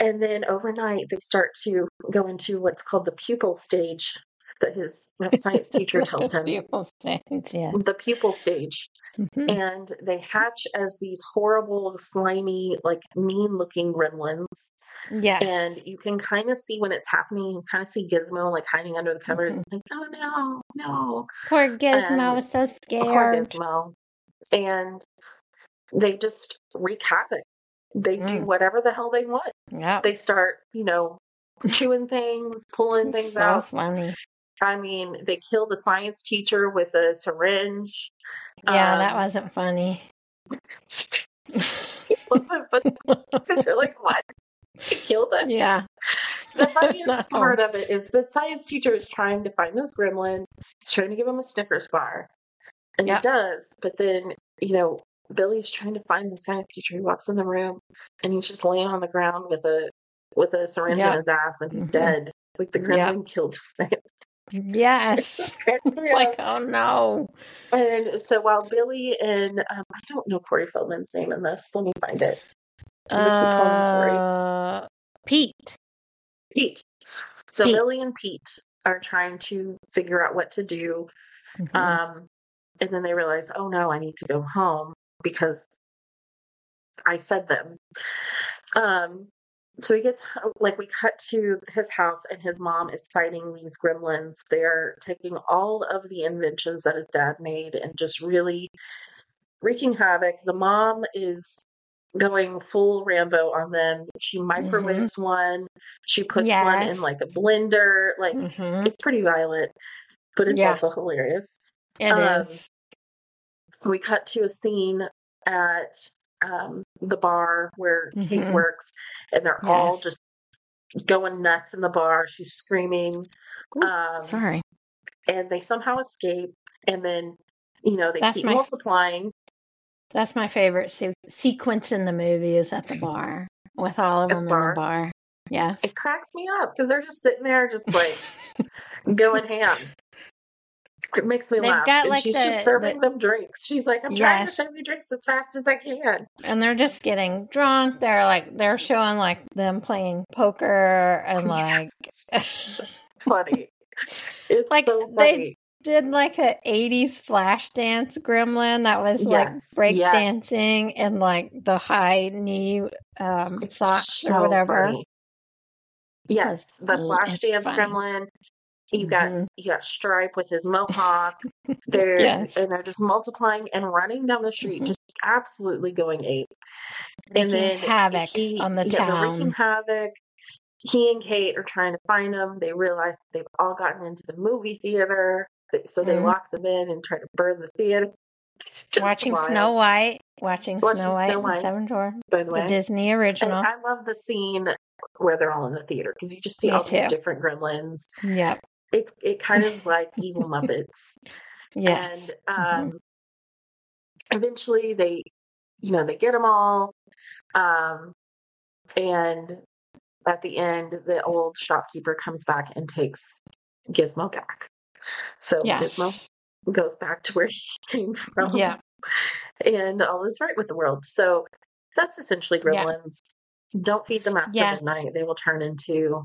And then overnight, they start to go into what's called the pupil stage that his science teacher tells him. Pupil stage, yes. The pupil stage. Mhm. And they hatch as these horrible, slimy, like mean looking gremlins. Yes. And you can kind of see when it's happening. You kind of see Gizmo like hiding under the covers Mhm. and think, oh no, no. Poor Gizmo and was so Poor scared. Gizmo. And they just wreak havoc. They do Mm. whatever the hell they want. Yeah. They start, you know, chewing things, pulling It's things so out. funny. I mean, they kill the science teacher with a syringe. Yeah, that Um, wasn't funny. It wasn't, but because you're like, what? They killed him. yeah. The funniest No. part of it is the science teacher is trying to find this gremlin. He's trying to give him a Snickers bar. And Yep. he does, but then, you know, Billy's trying to find the science teacher. He walks in the room and he's just laying on the ground with a with a syringe Yep. in his ass and he's Mhm. dead. Like the Yep. gremlin killed the science Yes. It's like, oh no. And so while Billy and um, I don't know Corey Feldman's name in this. Let me find it. I keep calling him Corey. Uh, Pete. Pete. So Pete. Billy and Pete are trying to figure out what to do. Mhm. Um, and then they realize, oh no, I need to go home because I fed them. Um, so he gets like we cut to his house, and his mom is fighting these gremlins. They're taking all of the inventions that his dad made and just really wreaking havoc. The mom is going full Rambo on them. She microwaves one. She puts one in like a blender. Like Mhm. it's pretty violent, but it's Yeah. also hilarious. It um, is. We cut to a scene at um, the bar where Kate Mhm. works, and they're all just going nuts in the bar. She's screaming. Ooh, Um, Sorry. and they somehow escape, and then you know they That's keep f- multiplying. That's my favorite se- sequence in the movie is at the bar with all of At them the in the bar. Yes. It cracks me up because they're just sitting there, just like going ham. It makes me They've laugh. got, and like, she's the- just serving the- them drinks. She's like, I'm trying to Yes. serve you drinks as fast as I can. and they're just getting drunk. They're like they're showing like them playing poker and like funny. It's Like, so they- did like a 80s flash dance gremlin that was like Yes, break yes. dancing and like the high knee um socks so or whatever. funny. Yes, the flash dance funny. gremlin. You got Mhm. you got Stripe with his mohawk. They're Yes. and they're just multiplying and running down the street, Mhm. just absolutely going ape. And Wreaking then havoc he, on the yeah, they're wreaking town. havoc. He and Kate are trying to find them. They realize they've all gotten into the movie theater, so they Mhm. lock them in and try to burn the theater. Watching wild, Snow White, watching, Watching Snow White Snow and White. the Seven Dwarfs, By the way. the Disney and original. I love the scene where they're all in the theater because you just see Me all these different gremlins. Yep. It's it kind of like evil Muppets. Yes. And Mhm. um, eventually they, you know, they get them all. Um, and at the end, the old shopkeeper comes back and takes Gizmo back. So Gizmo goes back to where he came from. Yeah. And all is right with the world. So that's essentially Yeah. gremlins. Don't feed them after Yeah. midnight. They will turn into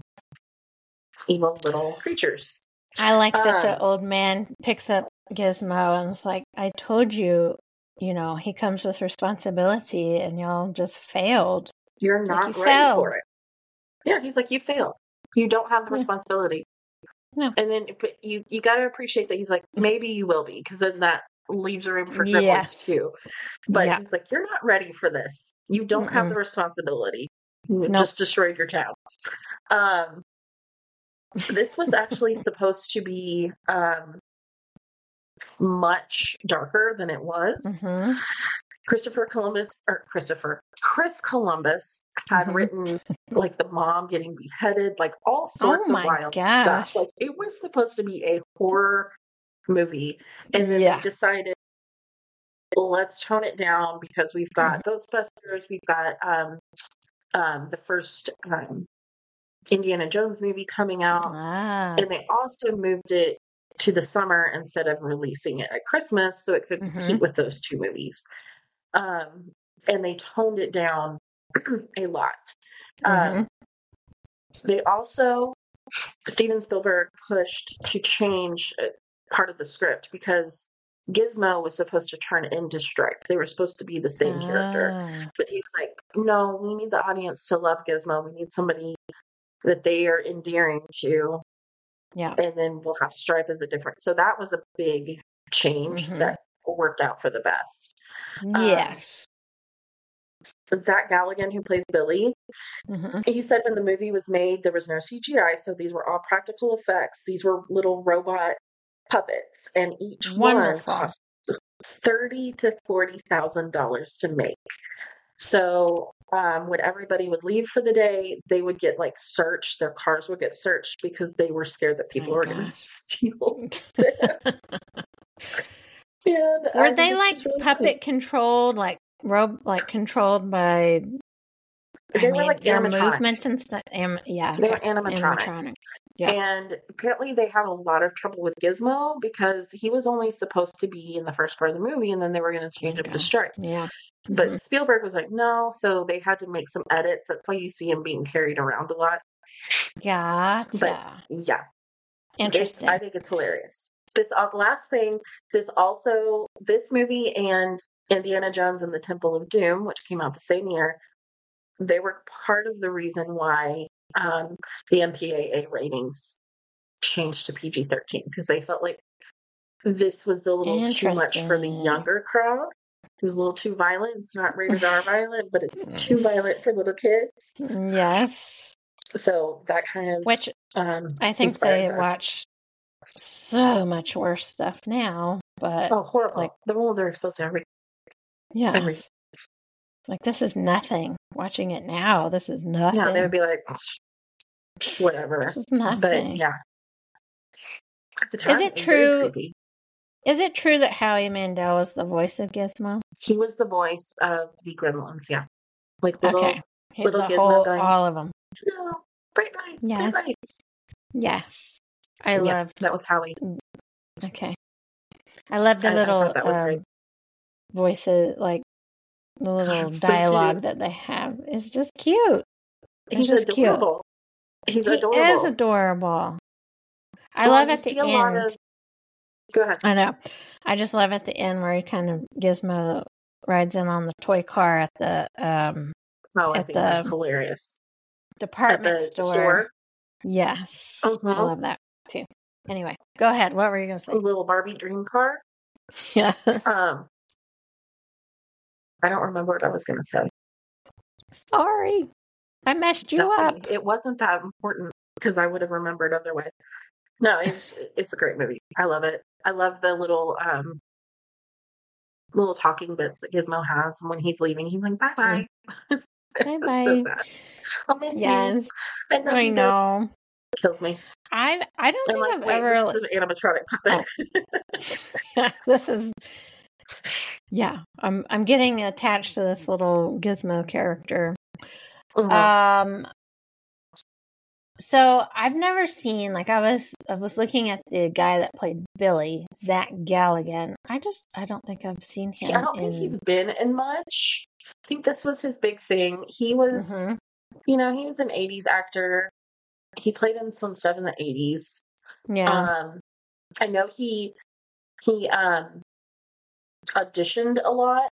evil little creatures. I like that the Um, old man picks up Gizmo and it's like, I told you, you know, he comes with responsibility and y'all just failed. You're Like, not you ready failed. for it. Yeah, he's like, you failed. You don't have the responsibility. No. And then but you you got to appreciate that he's like, maybe you will be, because then that leaves room for gremlins Yes. too. But Yeah. he's like, you're not ready for this. You don't have Mm-mm. the responsibility. You Nope. just destroyed your town. Um, this was actually supposed to be um, much darker than it was. hmm Christopher Columbus, or Christopher, Chris Columbus had Mhm. written like the mom getting beheaded, like all sorts Oh of wild gosh. stuff. Like it was supposed to be a horror movie, and then Yeah. they decided let's tone it down because we've got Mm-hmm. Ghostbusters, we've got um, um, the first um, Indiana Jones movie coming out. Ah. And they also moved it to the summer instead of releasing it at Christmas so it could Mhm. compete with those two movies. Um, and they toned it down a lot. Mhm. Um, they also, Steven Spielberg pushed to change uh, part of the script because Gizmo was supposed to turn into Stripe. They were supposed to be the same character. Ah. But he was like, no, we need the audience to love Gizmo. We need somebody that they are endearing to. Yeah. And then we'll have Stripe as a different. So that was a big change Mhm. that worked out for the best. Um, Yes. Zach Galligan, who plays Billy, Mhm. he said when the movie was made, there was no CGI. So these were all practical effects. These were little robot puppets, and each Wonderful. one cost thirty to forty thousand dollars to make. So um, when everybody would leave for the day, they would get like searched. Their cars would get searched because they were scared that people My were going to steal. And I Were think they like really puppet funny. controlled, like rob, like controlled by? I They were mean, like their movements and stuff. Am, yeah, They were animatronic. animatronic. Yeah. And apparently, they had a lot of trouble with Gizmo because he was only supposed to be in the first part of the movie, and then they were going to change him to Gosh. Stripe. Yeah. But Mhm. Spielberg was like, no, so they had to make some edits. That's why you see him being carried around a lot. Gotcha. Yeah, Interesting. It's- I think it's hilarious. This uh, last thing, this also, this movie and Indiana Jones and the Temple of Doom, which came out the same year, they were part of the reason why um, the MPAA ratings changed to PG 13 because they felt like this was a little too much for the younger crowd. It was a little too violent. It's not rated R violent, but it's too violent for little kids. yes. So that kind of Which um, I think they watch so much worse stuff now. But Oh, horrible! like- the role they're supposed to have. yeah, every- like this is nothing. Watching it now, this is nothing. Yeah, they would be like, whatever. this is nothing. But yeah, at the time, it was very true-. Is it true that Howie Mandel was the voice of Gizmo? He was the voice of the Gremlins. Yeah, like little, okay, He- little the Gizmo whole, going- all of them. no, bright lights, Yes. bright lights. Yes, I Yeah, loved. that was Howie. Okay, I love the I- I little thought that was um, voices, like the little So dialogue cute. that they have. It's just cute. It's He's just cute. adorable. He's he adorable. is adorable. I Well, love at the see a lot end. of- Go ahead. I know. I just love at the end where he kind of Gizmo rides in on the toy car at the um, Oh, I at think that's the hilarious. department store. store? Yes, I Mhm. love that too. Anyway, go ahead. What were you going to A say? little Barbie dream car. Yes. Um, I don't remember what I was going to say. Sorry, I messed you No, up. It wasn't that important because I would have remembered otherwise. No, it's it's a great movie. I love it. I love the little um little talking bits that Gizmo has when he's leaving. He's like, "Bye bye, Bye bye. so sad. I'll miss you. Yes, I, love I you, Bill." know. Kills me. I I don't I'm think like, I've wait, ever. this is an animatronic puppet. this is yeah i'm i'm getting attached to this little gizmo character Mhm. um so i've never seen like i was i was looking at the guy that played billy zach galligan i just i don't think i've seen him I don't in think he's been in much. I think this was his big thing. He was, Mhm. you know, he was an '80s actor. He played in some stuff in the '80s. yeah Um, I know he he um auditioned a lot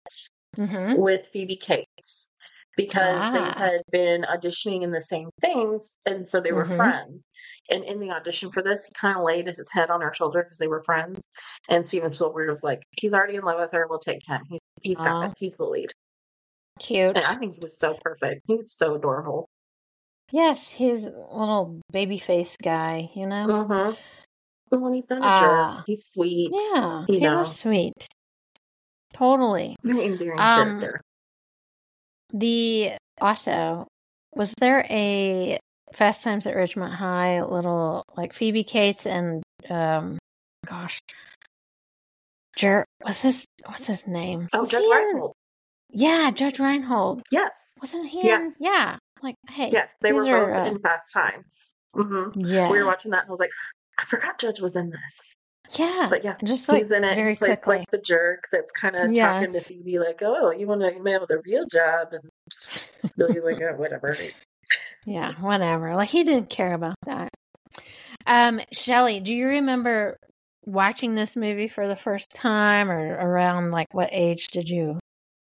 hmm with Phoebe Cates because they Ah. had been auditioning in the same things, and so they were Mhm. friends. And in the audition for this, he kind of laid his head on her shoulder because they were friends. And Steven Spielberg was like, "He's already in love with her. We'll take him. He's he's got Aw. it. He's the lead." cute And I think he was so perfect. He was so adorable. yes he's a little baby face guy you know Mm-hmm. When he's not a Ah. jerk, he's sweet. yeah he know. was sweet totally Very endearing Um, character. The also was there a Fast Times at Ridgemont High little like Phoebe Cates and um gosh Jer what's his what's his name? Oh, Was Judge Reinhold. Yeah, Judge Reinhold. Yes. Wasn't he in Yes. yeah. Like, hey, Yes, they were these are, both uh, in Fast Times. hmm yeah, We were watching that and I was like, I forgot Judge was in this. Yeah, But yeah, just like he's in it. very plays quickly. like the jerk that's kind of talking to Yes. Phoebe like, "Oh, you want a man with a real job?" And like, oh, "Whatever." Yeah, whatever. Like he didn't care about that. Um, Shelley, do you remember watching this movie for the first time or around like what age did you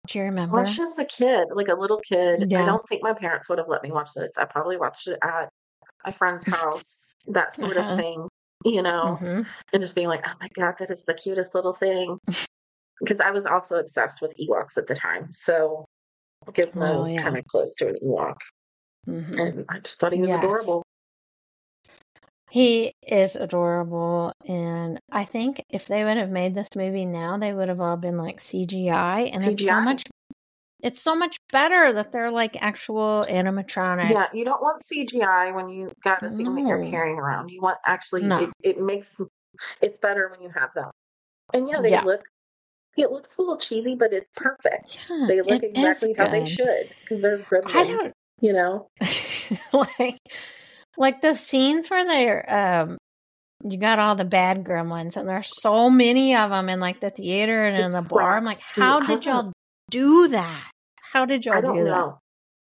do you remember? Watched as a kid, like a little kid. Yeah. I don't think my parents would have let me watch this. I probably watched it at a friend's house, that sort Uh-huh. of thing, you know, Mhm. and just being like, "Oh my god, that is the cutest little thing." Because I was also obsessed with Ewoks at the time, so Gizmo Well, was yeah. kind of close to an Ewok, Mhm. and I just thought he was Yes. adorable. He is adorable, and I think if they would have made this movie now, they would have all been like CGI, and it's so much. It's so much better that they're like actual animatronic. Yeah, you don't want CGI when you got a thing that you're carrying around. You want actually No. it, it makes it's better when you have them. And yeah, they Yeah. look it looks a little cheesy, but it's perfect. Yeah, they look exactly how they should because they're I don't you know. like like those scenes where they're um you got all the bad gremlins and there's so many of them in like the theater and in the bar i'm like how did y'all do that how did y'all I don't do know.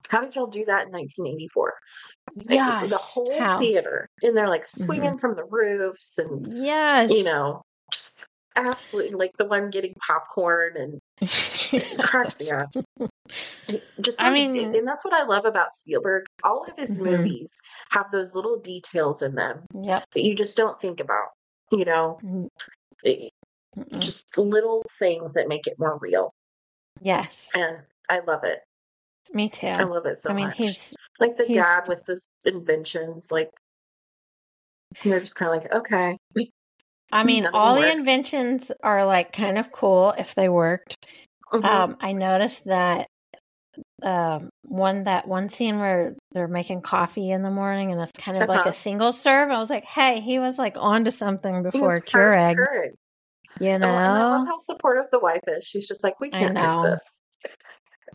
How did y'all do that in 1984? that yes the whole how Mm-hmm. theater, and they're like swinging from the roofs, and yes you know, just absolutely like the one getting popcorn and cracks me up. Just I mean- and that's what I love about Spielberg. All of his Mhm. movies have those little details in them yep that you just don't think about. You know, Mm, It- mm-mm. just little things that make it more real, yes and I love it. me too I love it so i mean much. he's like the he's- dad with his inventions, like they're just kind of like, okay, i mean all the work. inventions are like kind of cool if they worked Mhm. Um, I noticed that um, one that one scene where they're making coffee in the morning and it's kind of like Uh-huh. a single serve. I was like, hey, he was like onto something before Keurig, Keurig. You and I love know? how supportive the wife is. She's just like, we can't know. drink this.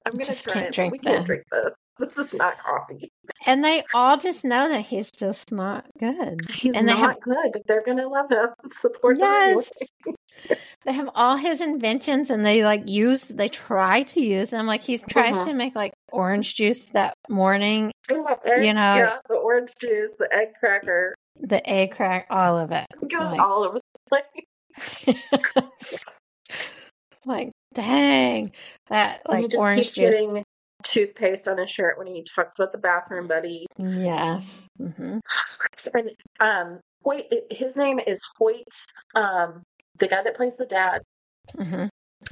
I'm gonna Just try can't it, drink we can't this. drink this. This is not coffee. And they all just know that he's just not good. He's And they not have- good, but they're gonna love him. Support Yes. him. They have all his inventions and they like use, they try to use them. Like he tries Mhm. to make like orange juice that morning. And, You know- yeah, the orange juice, the egg cracker, the egg crack, all of it. it goes Like- all over the place. it's like, dang, that he like just orange juice. getting toothpaste on his shirt when he talks about the bathroom buddy. Yes. hmm And, um, Hoyt, his name is Hoyt. Um, the guy that plays the dad. hmm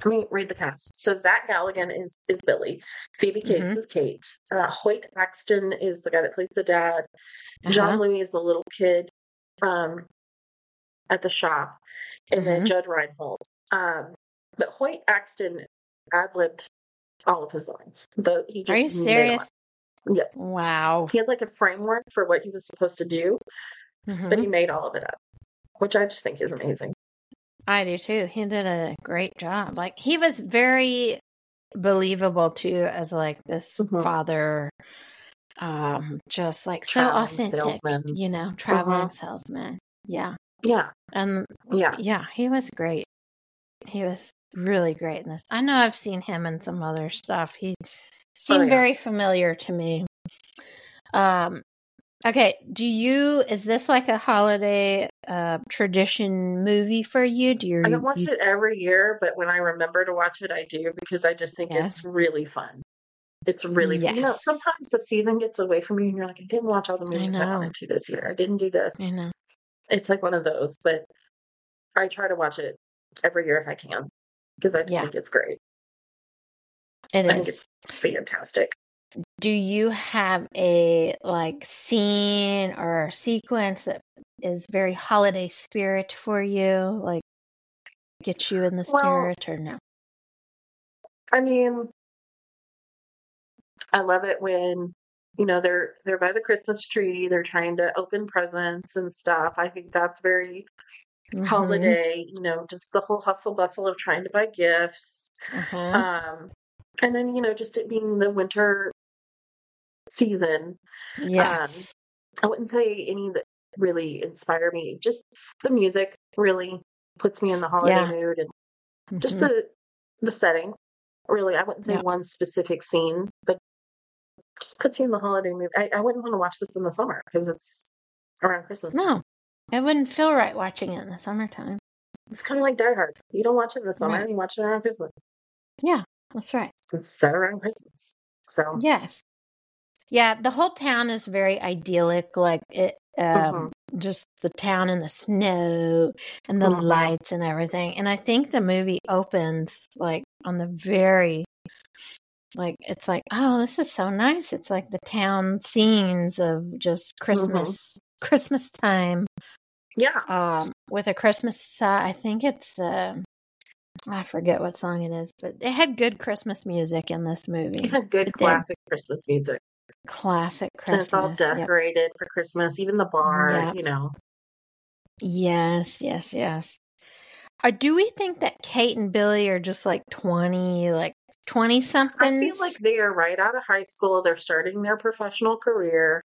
Let me read the cast. So Zach Galligan is is Billy. Phoebe Cates Mhm. is Kate. Uh, Hoyt Axton is the guy that plays the dad. John Uh-huh. Louie is the little kid um, at the shop, and then Mhm. Judge Reinhold. Um, but Hoyt Axton ad libbed all of his lines. The, he just Are you serious? Yeah. Wow. He had like a framework for what he was supposed to do, Mhm. but he made all of it up, which I just think is amazing. I do too. He did a great job. Like he was very believable too, as like this Mhm. father, um, just like so authentic. salesman. You know, traveling salesman. Yeah, Yeah, and yeah. yeah, he was great. He was really great in this. I know I've seen him in some other stuff. He seemed Oh, yeah. very familiar to me. Um okay, do you is this like a holiday uh tradition movie for you? Do you I don't watch it every year, but when I remember to watch it, I do because I just think Yeah. it's really fun. It's really fun. You know, sometimes the season gets away from you and you're like, I didn't watch all the movies I, know. wanted to this year. I didn't do this. I know. It's like one of those, but I try to watch it every year if I can because I just Yeah. think it's great. It I think it's fantastic. Do you have a like scene or sequence that is very holiday spirit for you? Like get you in the Well, spirit or no? I mean, I love it when you know they're they're by the Christmas tree. They're trying to open presents and stuff. I think that's very Mhm. holiday. You know, just the whole hustle bustle of trying to buy gifts. Uh-huh. Um, and then you know, just it being the winter season. Yes. I wouldn't say any that really inspire me. Just the music really puts me in the holiday Yeah. mood and just Mhm. the the setting. Really, I wouldn't say Yeah. one specific scene, but just puts you in the holiday mood. I, I wouldn't want to watch this in the summer because it's around Christmas. no, it wouldn't feel right watching it in the summertime. It's kind of like Die Hard. You don't watch it in the summer, Right. you watch it around Christmas. Yeah, that's right. It's set around Christmas. So, Yes. Yeah, the whole town is very idyllic. Like it, um, just the town and the snow and the Mhm. lights and everything. And I think the movie opens like on the very, like it's like, oh, this is so nice. It's like the town scenes of just Christmas, Christmas time. yeah. Um, with a Christmas, uh, I think it's uh, I forget what song it is, but it had good Christmas music in this movie. Good It did. classic Christmas music. Classic And it's all Yep. decorated for Christmas, even the bar, Yeah. you know. Yes, yes, yes. Or do we think that Kate and Billy are just like 20, like 20 something. I feel like they are right out of high school. They're starting their professional career.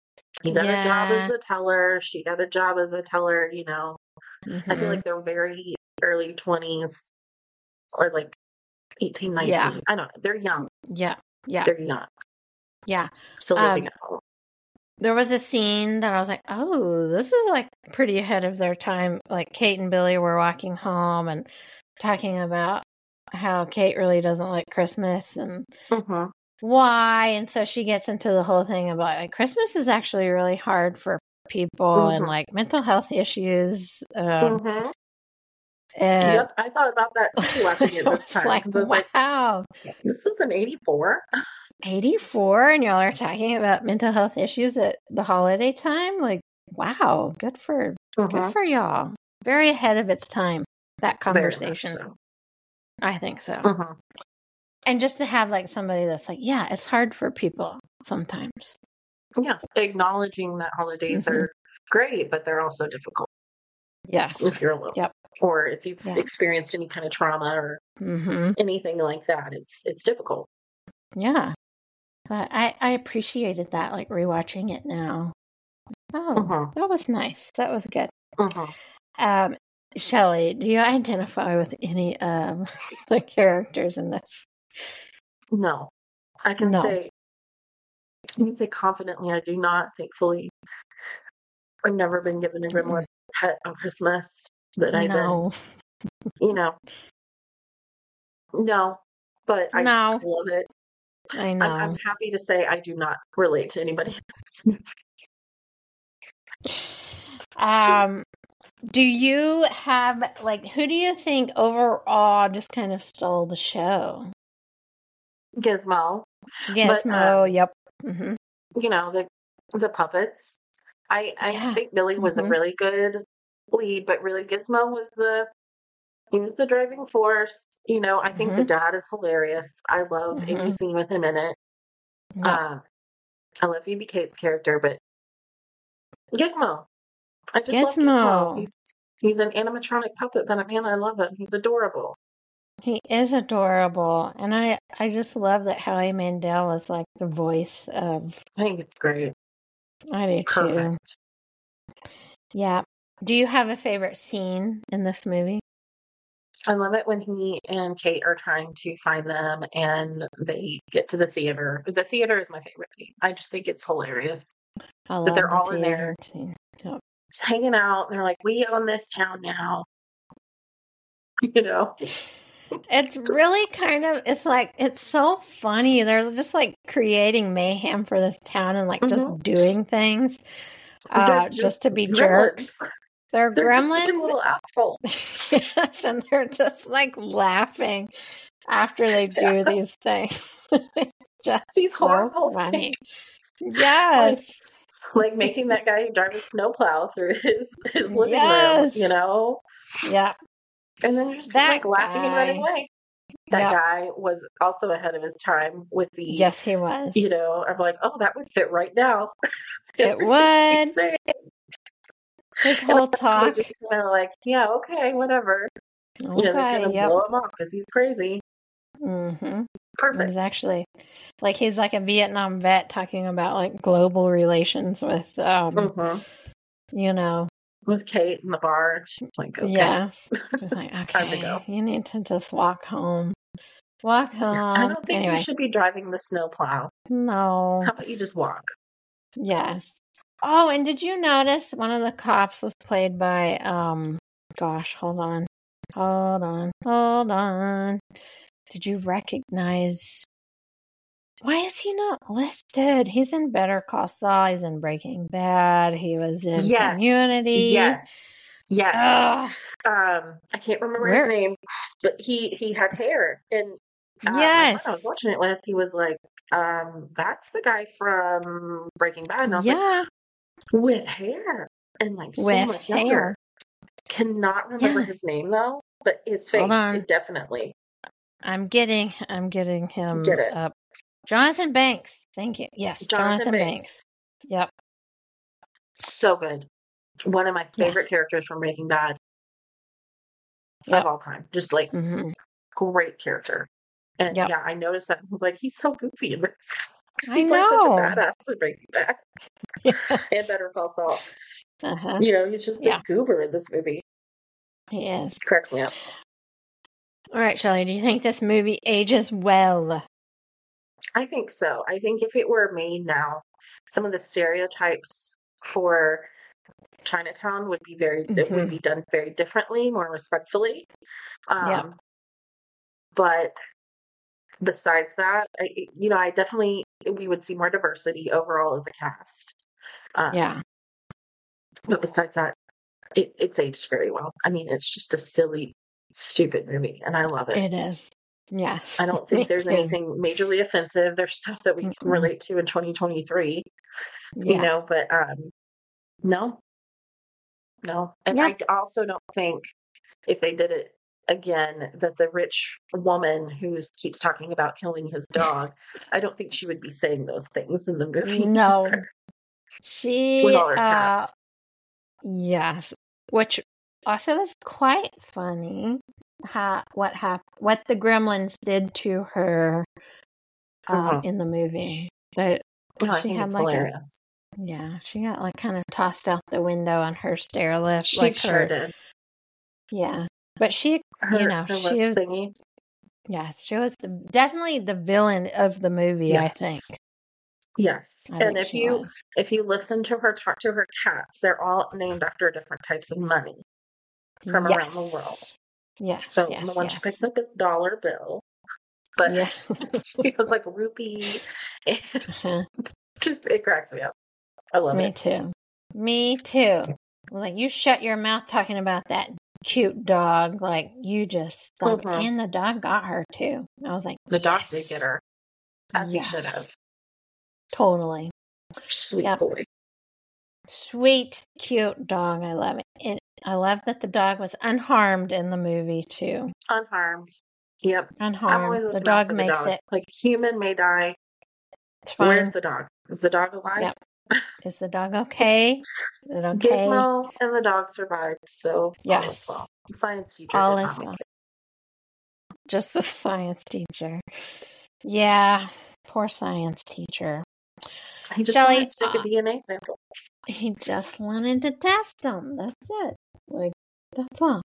He got a job as a teller. She got a job as a teller, you know. I feel Mhm. like they're very early 20s or like 18, 19. Yeah. I don't know. They're young. yeah, yeah, They're young. yeah. Still living Um, at home. There was a scene that I was like, oh, this is like pretty ahead of their time. Like Kate and Billy were walking home and talking about how Kate really doesn't like Christmas and hmm why. And so she gets into the whole thing about like Christmas is actually really hard for people and Mhm. like mental health issues. Um, hmm and Yep. I thought about that too watching it this was time. like, was like, wow, this is an 84. 84, and y'all are talking about mental health issues at the holiday time. Like, wow, good for good for y'all. Very ahead of its time. That conversation, so. I think so. Mhm. And just to have like somebody that's like, yeah, it's hard for people sometimes. Yeah. Acknowledging that holidays Mhm. are great, but they're also difficult Yes. if you're alone. Yep. Or if you've Yeah. experienced any kind of trauma or hmm anything like that. It's it's difficult. Yeah. But I I appreciated that, like rewatching it now. Oh, Mhm. that was nice. That was good. Mhm. Um, Shelley, do you identify with any um the characters in this? No. I can No. say I can say confidently I do not, thankfully. I've never been given a gremlin pet on Christmas that I No, you know. No. But I No. love it. I I'm, know. I'm happy to say I do not relate to anybody in this movie. Um, do you have like who do you think overall just kind of stole the show? Gizmo, Gizmo. uh, yep. hmm you know, the the puppets. I I Yeah. think Billy was a Mhm. really good lead, but really Gizmo was the he was the driving force. You know, I think the Mhm. dad is hilarious. I love any Mhm. scene with him in it. Yeah. Uh, I love Phoebe Cates' character, but Gizmo. I just love Gizmo. Gizmo. He's he's an animatronic puppet, but man, I love him. He's adorable. He is adorable, and I I just love that Howie Mandel was like the voice of. I think it's great. I do too. Yeah. Do you have a favorite scene in this movie? I love it when he and Kate are trying to find them and they get to the theater. The theater is my favorite scene. I just think it's hilarious. I love they're the all in there. Yep. Just hanging out. And they're like, we own this town now. You know? It's really kind of it's like it's so funny. They're just like creating mayhem for this town and like just doing things Mm-hmm. Uh just, to be gremlins. jerks. They're, They're just gremlins. little asshole. yes, and they're just like laughing after they do these things. it's just These so horrible funny. things. Yes. Like making that guy drive a snowplow through his, his living Yes. room, you know? Yeah. And then you're just That like laughing and running away. That guy was also ahead of his time with the Yes, he was. you know, I'm like, oh, that would fit right now. It would. His whole talk. just kind of like, yeah, okay, whatever. You know, they kind Okay. of Yep. blow him off because he's crazy. hmm Mm-hmm. Perfect. He's actually like he's like a Vietnam vet talking about like global relations with um hmm you know With Kate in the bar, she's like, okay. yes. Like, It's time to okay, go. you need to just walk home. Walk home. I don't think anyway, you should be driving the snowplow. no. How about you just walk? Yes. Oh, and did you notice one of the cops was played by um gosh, hold on. Hold on. Hold on. Did you recognize why is he not listed? He's in Better Call Saul, he's in Breaking Bad, he was in Yes. Community. Yes. Yes. Ugh. um, I can't remember Where- his name, but he he had hair, and uh, yes. I was watching it with, he was like, um, "That's the guy from Breaking Bad," and I was like, "With hair and like so with much younger." hair. Cannot remember Yeah. his name though, but his face Hold on. it definitely. I'm getting I'm getting him Get it. up. Jonathan Banks. Thank you. Yes, Jonathan Jonathan, Banks. Banks. Yep. So good. One of my favorite Yes. characters from Breaking Bad Yep. of all time. Just like hmm great character. And Yep. yeah, I noticed that. I was like, he's so goofy in this. 'Cause I he plays such a know. badass in Breaking Bad and Better Call Saul. Uh-huh. You know, he's just Yeah. a goober in this movie. He is. Cracks me up. All right, Shelley, do you think this movie ages well? I think so. I think if it were made now, some of the stereotypes for Chinatown would be very it Mm-hmm. would be done very differently, more respectfully. Um, Yep. But besides that, I, you know, I definitely we would see more diversity overall as a cast. Um, Yeah. But besides that, it, it's aged very well. I mean, it's just a silly, stupid movie, and I love it. It is. Yes. I don't think there's too. anything majorly offensive. There's stuff that we can relate to in 2023, Yeah. you know, but um, no, no. And Yeah. I also don't think if they did it again, that the rich woman who keeps talking about killing his dog, I don't think she would be saying those things in the movie. No. She with all her uh cats. yes, which also is quite funny. How what hap- what the gremlins did to her um, Uh-huh. in the movie. That No, she had it's like a yeah, she got like kind of tossed out the window on her stair lift. She like sure her, did. Yeah, but she, Her, you know, she was thingy. yes, she was the, definitely the villain of the movie. I think. Yes. I and if you was. if you listen to her talk to her cats, they're all named after different types of money from around the world. Yes. Yes. So yes. the one she picks up is dollar bill, but Yeah. she was like rupee. Uh-huh. just it cracks me up. I love Me it. Me too. Me too. Like you shut your mouth talking about that cute dog. Like you just like, Mhm. and the dog got her too. I was like, The dog did get her, as he should have. Totally Sweet Yep. boy. sweet, cute dog. I love it. it. I love that the dog was unharmed in the movie too. Unharmed. Yep. Unharmed. The dog the makes dog. it. Like human may die. It's fine. Where's the dog? Is the dog alive? Yep. Is the dog okay? Is it okay? Gizmo and the dog survived, so Yes. well. Science teacher All is well. Just the science teacher. Yeah. Poor science teacher. He just Shelley, wanted to take a uh, DNA sample. He just wanted to test them. That's it. Like that's all.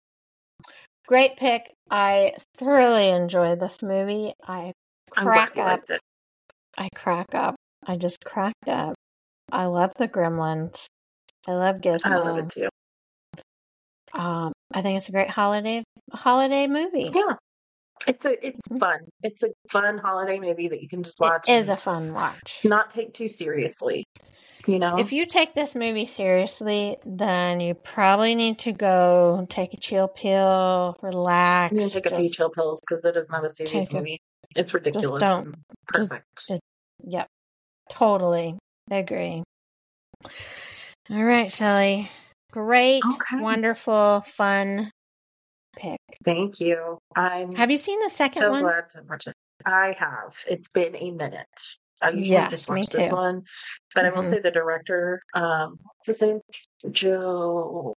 Great pick. I thoroughly enjoyed this movie. I crack up. I crack up. I just cracked up. I love the Gremlins. I love I love it too. Um, I think it's a great holiday holiday movie. Yeah, it's a it's Mhm. fun. It's a fun holiday movie that you can just watch is a fun watch. not take too seriously. You know, If you take this movie seriously, then you probably need to go take a chill pill, relax. you take a few chill pills because it is not a serious take a- movie. It's ridiculous. just don't- and just- perfect. just- Yep, totally I agree. All right, Shelley. Great, Okay. wonderful, fun pick. Thank you. I'm Have you seen the second so one? glad to watch it. I have. It's been a minute. I usually Yes, just watch this one, but I will Mhm. say the director, um, what's his name? Joe.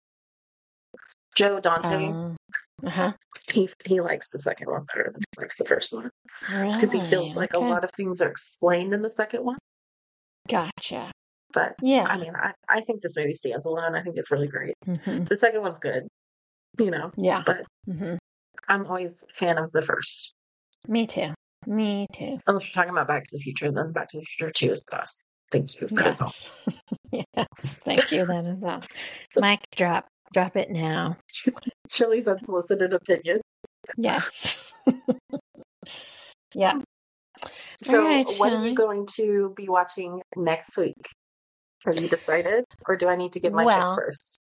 Joe Dante. Um, Uh-huh. He he likes the second one better than he likes the first one because he feels like a lot of things are explained in the second one. Gotcha. But Yeah. I mean, I, I think this movie stands alone. I think it's really great. hmm The second one's good, you know, Yeah. but hmm I'm always a fan of the first. Me too. Me too. Unless you're talking about Back to the Future, then Back to the Future 2 is the best. Thank you. That is all. Yes. yes. Thank you. That is all. Mic drop. Drop it now. Chili's unsolicited opinion. Yes. yeah. So, right, what are you going to be watching next week? Have you decided, or do I need to give my Well, pick first?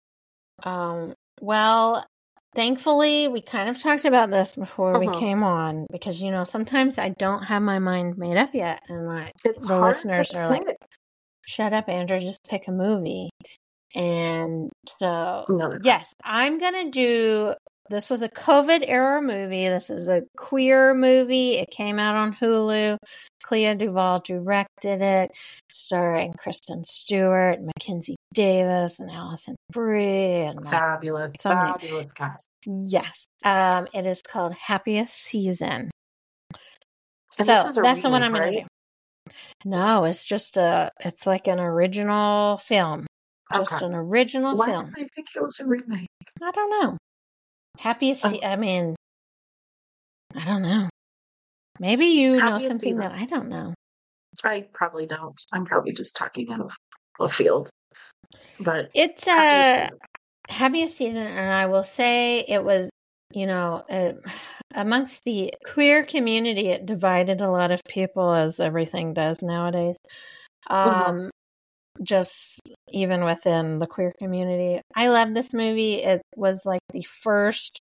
Um, well, thankfully, we kind of talked about this before we Mhm. came on because, you know, sometimes I don't have my mind made up yet. And like, It's the listeners are like, shut up, Andra, just pick a movie. And so, no, yes, I'm going to do this was a COVID era movie. This is a queer movie. It came out on Hulu. Clea DuVall directed it, starring Kristen Stewart, Mackenzie Davis, and Alison Brie. And fabulous, so fabulous cast. yes, um, it is called Happiest Season. And so this is a that's the one I'm going to do. No, it's just a. It's like an original film. Just Okay. an original Why film. I think it was a remake? I don't know. Happiest. Oh. I mean, I don't know. Maybe you know something Season. that I don't know. I probably don't. I'm probably just talking out of a field. But It's a season. happiest season, and I will say it was. You know, uh, amongst the queer community, it divided a lot of people, as everything does nowadays. Mhm. Um, just even within the queer community, I love this movie. It was like the first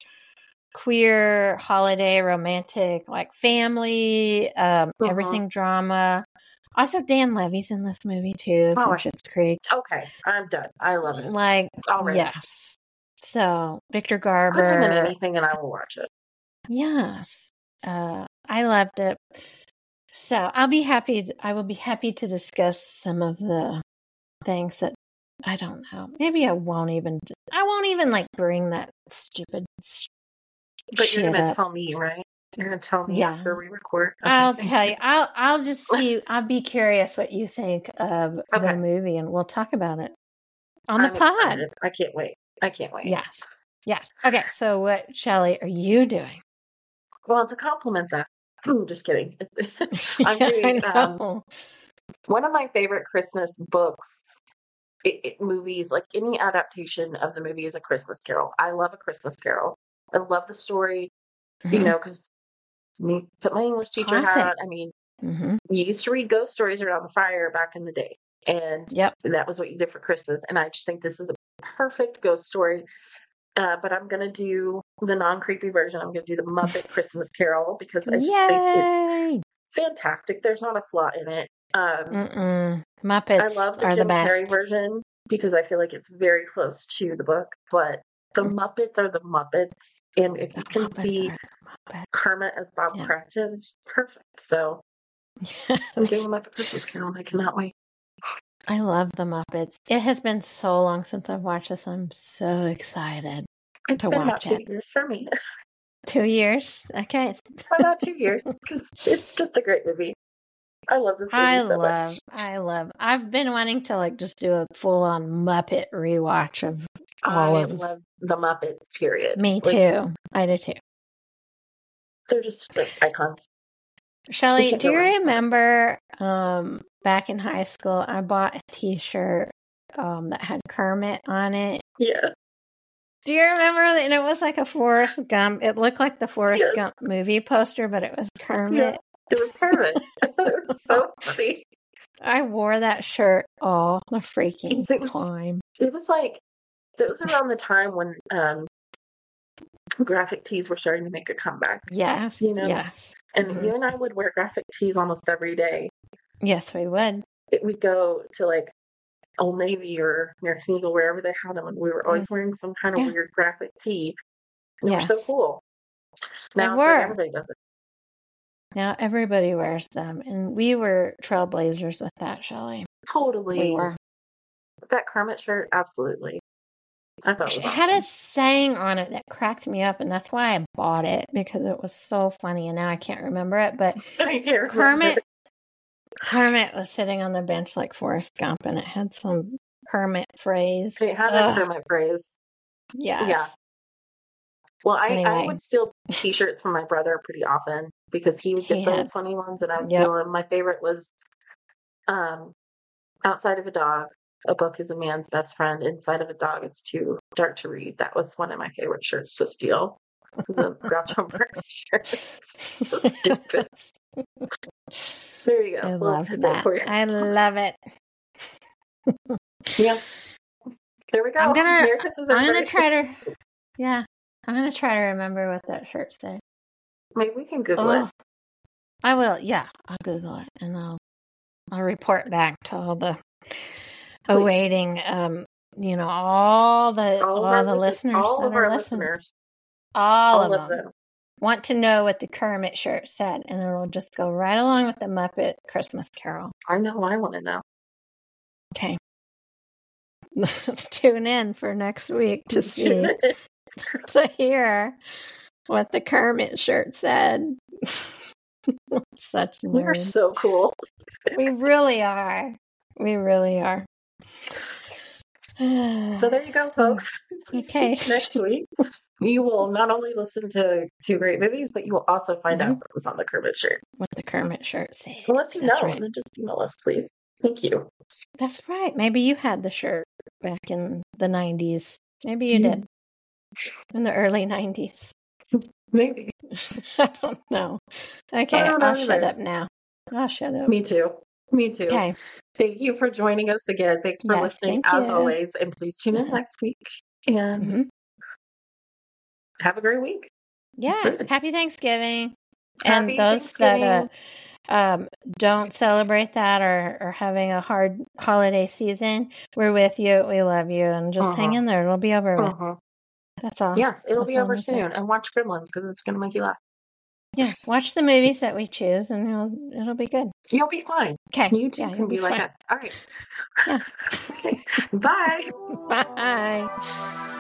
queer holiday romantic, like family, um, Mhm. everything drama. Also, Dan Levy's in this movie too Oh, from Schitt's Creek. Okay, I'm done. I love it. Like, Already. yes. So Victor Put him in Garber, anything and I will watch it. yes, uh, I loved it. So I'll be happy. I will be happy to discuss some of the things that I don't know. Maybe I won't even. I won't even like bring that stupid. But you're gonna up. tell me, right? You're gonna tell me Yeah. after we record. Okay, I'll tell you. I'll I'll just see. I'll be curious what you think of Okay. the movie, and we'll talk about it on the I'm pod. excited. I can't wait. I can't wait. Yes, yes. Okay. So, what, Shelley, are you doing? Well, to compliment that, just kidding. I'm doing, I um. One of my favorite Christmas books, it, it, movies, like any adaptation of the movie is a Christmas Carol. I love a Christmas Carol. I love the story, you Mhm, know, because me put my English teacher Classic. hat. I mean, mhm. you used to read ghost stories around the fire back in the day, and Yep. that was what you did for Christmas. And I just think this is a perfect ghost story. Uh, but I'm gonna do the non creepy version. I'm gonna do the Muppet Christmas Carol because I just think it's fantastic. There's not a flaw in it. Um, Mm-mm. I love the are the Jim Carrey version because I feel like it's very close to the book. But the Mm. Muppets are the Muppets, and if The you can Muppets see. Kermit as Bob Yeah. Cratchit, it's perfect. So I'm Yes. doing the Muppet Christmas Carol, and I cannot wait. I love the Muppets. It has been so long since I've watched this. I'm so excited. It's To been about two it. years for me. Two years. Okay. it's- about two years because it's just a great movie. I love this movie I so love, much. I love. I've been wanting to like just do a full on Muppet rewatch of all I of love the Muppets. Period. me Like, too. I do too. They're just like icons. Shelley, do you wrong with Muppets. remember um back in high school I bought a t-shirt um that had Kermit on it? Yeah. Do you remember and it was like a Forrest Gump. It looked like the Forrest. Gump movie poster, but it was Kermit. It was Kermit. it was so funny. I wore that shirt all the freaking It was- time. It was like it was around the time when um graphic tees were starting to make a comeback. Yes. You know, yes. And Mhm. you and I would wear graphic tees almost every day. Yes, we would. It, we'd go to like Old Navy or American Eagle, wherever they had them, and we were always wearing some kind of Mm. Yeah. weird graphic tee. And They were so cool. They Now it's were. like everybody does it. Now everybody wears them, and we were trailblazers with that, Shelley. Totally. We were. That Kermit shirt, absolutely. I thought It it had a saying on it that cracked me up, and that's why I bought it because it was so funny. And now I can't remember it, but. Kermit Kermit was sitting on the bench like Forrest Gump, and it had some Kermit phrase. It had a Kermit phrase. yes. Yeah. Well, I, I would steal T-shirts from my brother pretty often because he would get He those funny ones, and I would Yep. steal them. My favorite was, um, outside of a dog, a book is a man's best friend. Inside of a dog, it's too dark to read. That was one of my favorite shirts to steal. The Groucho Marx shirt. Just stupid. There you go. I love that. I love it. Yeah. There we go. I'm gonna- I'm gonna try to, yeah, I'm gonna try to remember what that shirt said. Maybe we can Google Oh, it. I will. Yeah, I'll Google it and I'll I'll report back to all the awaiting, um, you know, all the all, our the listeners, all of our listening. listeners, all, all of of them, them. want to know what the Kermit shirt said, and it'll just go right along with the Muppet Christmas Carol. I know. I want to know. Okay. Let's tune in for next week to see to hear what the Kermit shirt said. Such We are so cool. We really are. We really are. So there you go, folks. Okay. Next week, you will not only listen to two great movies, but you will also find Mhm. out what was on the Kermit shirt. what the Kermit shirt said. Unless you That's know, right. then just email us, please. Thank you. That's right. Maybe you had the shirt back in the 90s. Maybe you Mm. did. In the early 90s. Maybe. I don't know. Okay, don't I'll shut up now. I'll shut up. Me too. Me too. Okay. Thank you for joining us again. Thanks for Yes, listening, thank as you. always. And please tune in Uh-huh. next week. And Mhm. have a great week. Yeah. Happy Thanksgiving. and Happy those that uh, um, don't celebrate that or are having a hard holiday season, we're with you. We love you. And just hang Uh-huh. in there. It'll be over with. That's all. Yes, it'll That's be over soon. And watch Gremlins because it's going to make you laugh. Yeah. Watch the movies that we choose and it'll, it'll be good. You'll be fine. Okay. You too Yeah, can you'll be, like fine. us. All right. Yeah. okay. Bye. Bye.